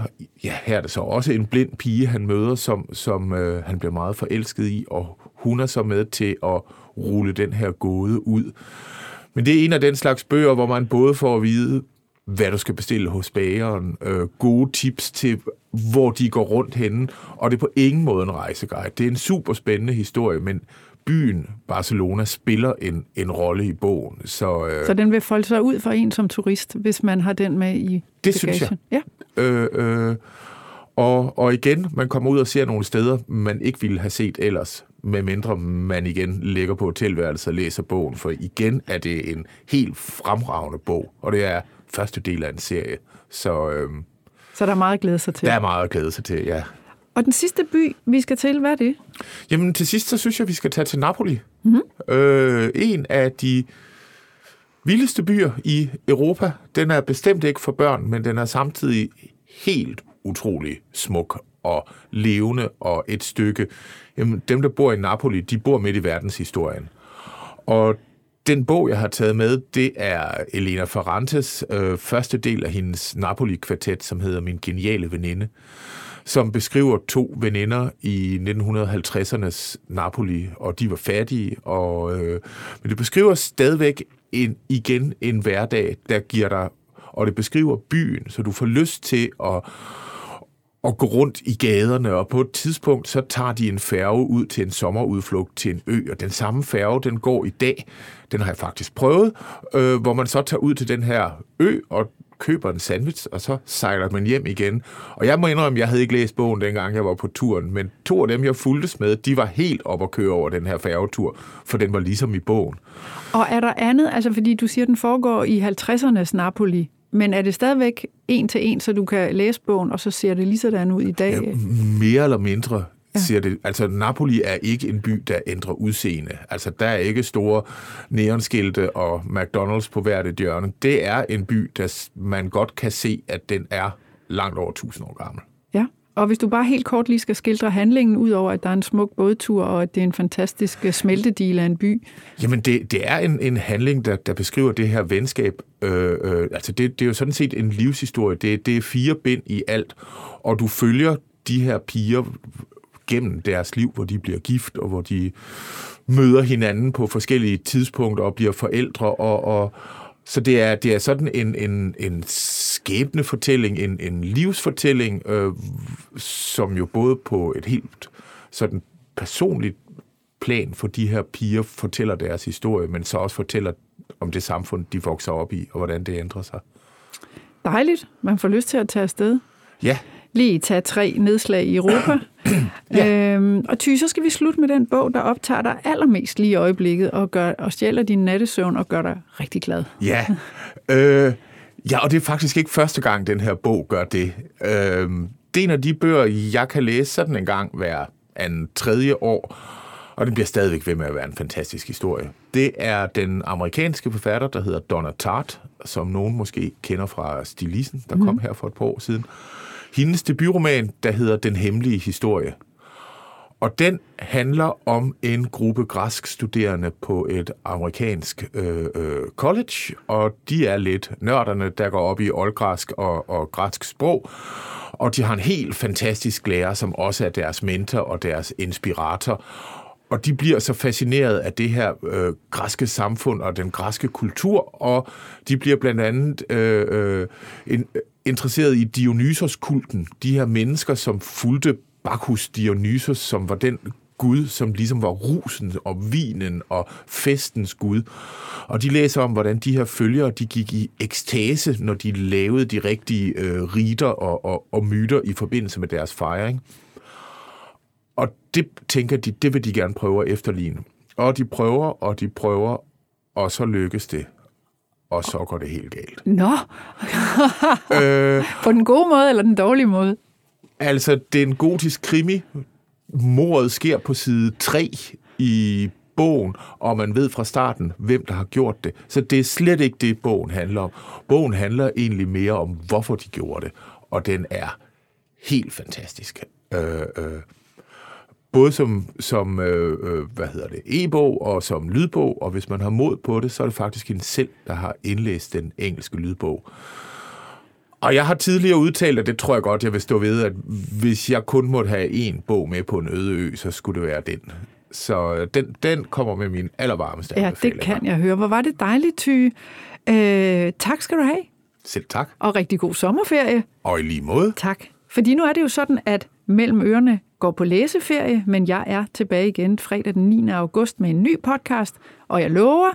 ja, her er det så også en blind pige, han møder, som, som øh, han bliver meget forelsket i, og hun er så med til at rulle den her gåde ud. Men det er en af den slags bøger, hvor man både får at vide, hvad du skal bestille hos bageren, øh, gode tips til, hvor de går rundt henne, og det er på ingen måde en rejseguide. Det er en super spændende historie, men byen Barcelona spiller en, en rolle i bogen. Så, øh, så den vil folde sig ud for en som turist, hvis man har den med i Det bagagen. synes jeg. Ja. Øh, øh, og, og igen, man kommer ud og ser nogle steder, man ikke ville have set ellers, medmindre man igen ligger på hotelværelset og læser bogen, for igen er det en helt fremragende bog, og det er første del af en serie. Så, øhm, så der er meget at glæde sig til. Der er meget at glæde sig til, ja. Og den sidste by, vi skal til, hvad er det? Jamen til sidst, så synes jeg, vi skal tage til Napoli. Mm-hmm. Øh, en af de vildeste byer i Europa. Den er bestemt ikke for børn, men den er samtidig helt utrolig smuk og levende og et stykke. Jamen, dem, der bor i Napoli, de bor midt i verdenshistorien. Og den bog, jeg har taget med, det er Elena Ferrantes øh, første del af hendes Napoli-kvartet, som hedder Min geniale veninde, som beskriver to veninder i 1950'ernes Napoli, og de var fattige, og, øh, men det beskriver stadigvæk en, igen en hverdag, der giver dig, og det beskriver byen, så du får lyst til at og gå rundt i gaderne, og på et tidspunkt, så tager de en færge ud til en sommerudflugt til en ø, og den samme færge, den går i dag, den har jeg faktisk prøvet, øh, hvor man så tager ud til den her ø, og køber en sandwich, og så sejler man hjem igen. Og jeg må indrømme, at jeg havde ikke læst bogen, dengang jeg var på turen, men to af dem, jeg fulgtes med, de var helt op at køre over den her færgetur, for den var ligesom i bogen. Og er der andet, altså fordi du siger, at den foregår i 50'ernes Napoli, men er det stadigvæk en til en, så du kan læse bogen, og så ser det lige sådan ud i dag? Ja, mere eller mindre. ja. siger det. Altså, Napoli er ikke en by, der ændrer udseende. Altså, der er ikke store neonskilte og McDonald's på hvert et hjørne. Det er en by, der man godt kan se, at den er langt over 1000 år gammel. Og hvis du bare helt kort lige skal skildre handlingen, ud over at der er en smuk bådtur, og at det er en fantastisk øh, smeltedil af en by. Jamen, det, det er en, en handling, der, der beskriver det her venskab. Øh, øh, altså, det, det er jo sådan set en livshistorie. Det, det er fire bind i alt, og du følger de her piger gennem deres liv, hvor de bliver gift, og hvor de møder hinanden på forskellige tidspunkter og bliver forældre. Og, og, så det er, det er sådan en, en, en skæbnefortælling, en, en livsfortælling, øh, som jo både på et helt sådan personligt plan for de her piger fortæller deres historie, men så også fortæller om det samfund, de vokser op i, og hvordan det ændrer sig. Dejligt. Man får lyst til at tage afsted. Ja, lige tage tre nedslag i Europa. ja. øhm, og Ty, så skal vi slutte med den bog, der optager dig allermest lige i øjeblikket, og, gør, og stjæler din nattesøvn og gør dig rigtig glad. Ja, øh, ja og det er faktisk ikke første gang, den her bog gør det. Øh, det er en af de bøger, jeg kan læse sådan en gang hver anden tredje år, og det bliver stadigvæk ved med at være en fantastisk historie. Det er den amerikanske forfatter, der hedder Donna Tartt, som nogen måske kender fra Stilisen, der mm. kom her for et par år siden hendes debutroman, der hedder Den Hemmelige Historie. Og den handler om en gruppe græsk studerende på et amerikansk øh, øh, college, og de er lidt nørderne, der går op i oldgræsk og, og græsk sprog. Og de har en helt fantastisk lærer, som også er deres mentor og deres inspirator. Og de bliver så fascineret af det her øh, græske samfund og den græske kultur, og de bliver blandt andet øh, øh, en, interesseret i Dionysos-kulten. De her mennesker, som fulgte Bacchus Dionysos, som var den Gud, som ligesom var rusen og vinen og festens Gud. Og de læser om, hvordan de her følgere, de gik i ekstase, når de lavede de rigtige øh, riter og, og, og myter i forbindelse med deres fejring. Og det tænker de, det vil de gerne prøve at efterligne. Og de prøver, og de prøver, og så lykkes det og så går det helt galt. Nå! øh, På den gode måde eller den dårlige måde? Altså, det er en gotisk krimi. Mordet sker på side 3 i bogen, og man ved fra starten, hvem der har gjort det. Så det er slet ikke det, bogen handler om. Bogen handler egentlig mere om, hvorfor de gjorde det, og den er helt fantastisk. Øh, øh, både som, som øh, øh, hvad hedder det, e-bog og som lydbog, og hvis man har mod på det, så er det faktisk en selv, der har indlæst den engelske lydbog. Og jeg har tidligere udtalt, at det tror jeg godt, jeg vil stå ved, at hvis jeg kun måtte have en bog med på en øde ø, så skulle det være den. Så øh, den, den kommer med min allervarmeste Ja, det kan jeg høre. Hvor var det dejligt, Ty. Øh, tak skal du have. Selv tak. Og rigtig god sommerferie. Og i lige måde. Tak. Fordi nu er det jo sådan, at mellem ørerne går på læseferie, men jeg er tilbage igen fredag den 9. august med en ny podcast, og jeg lover,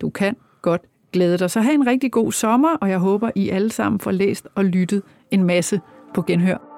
du kan godt glæde dig. Så have en rigtig god sommer, og jeg håber, I alle sammen får læst og lyttet en masse på genhør.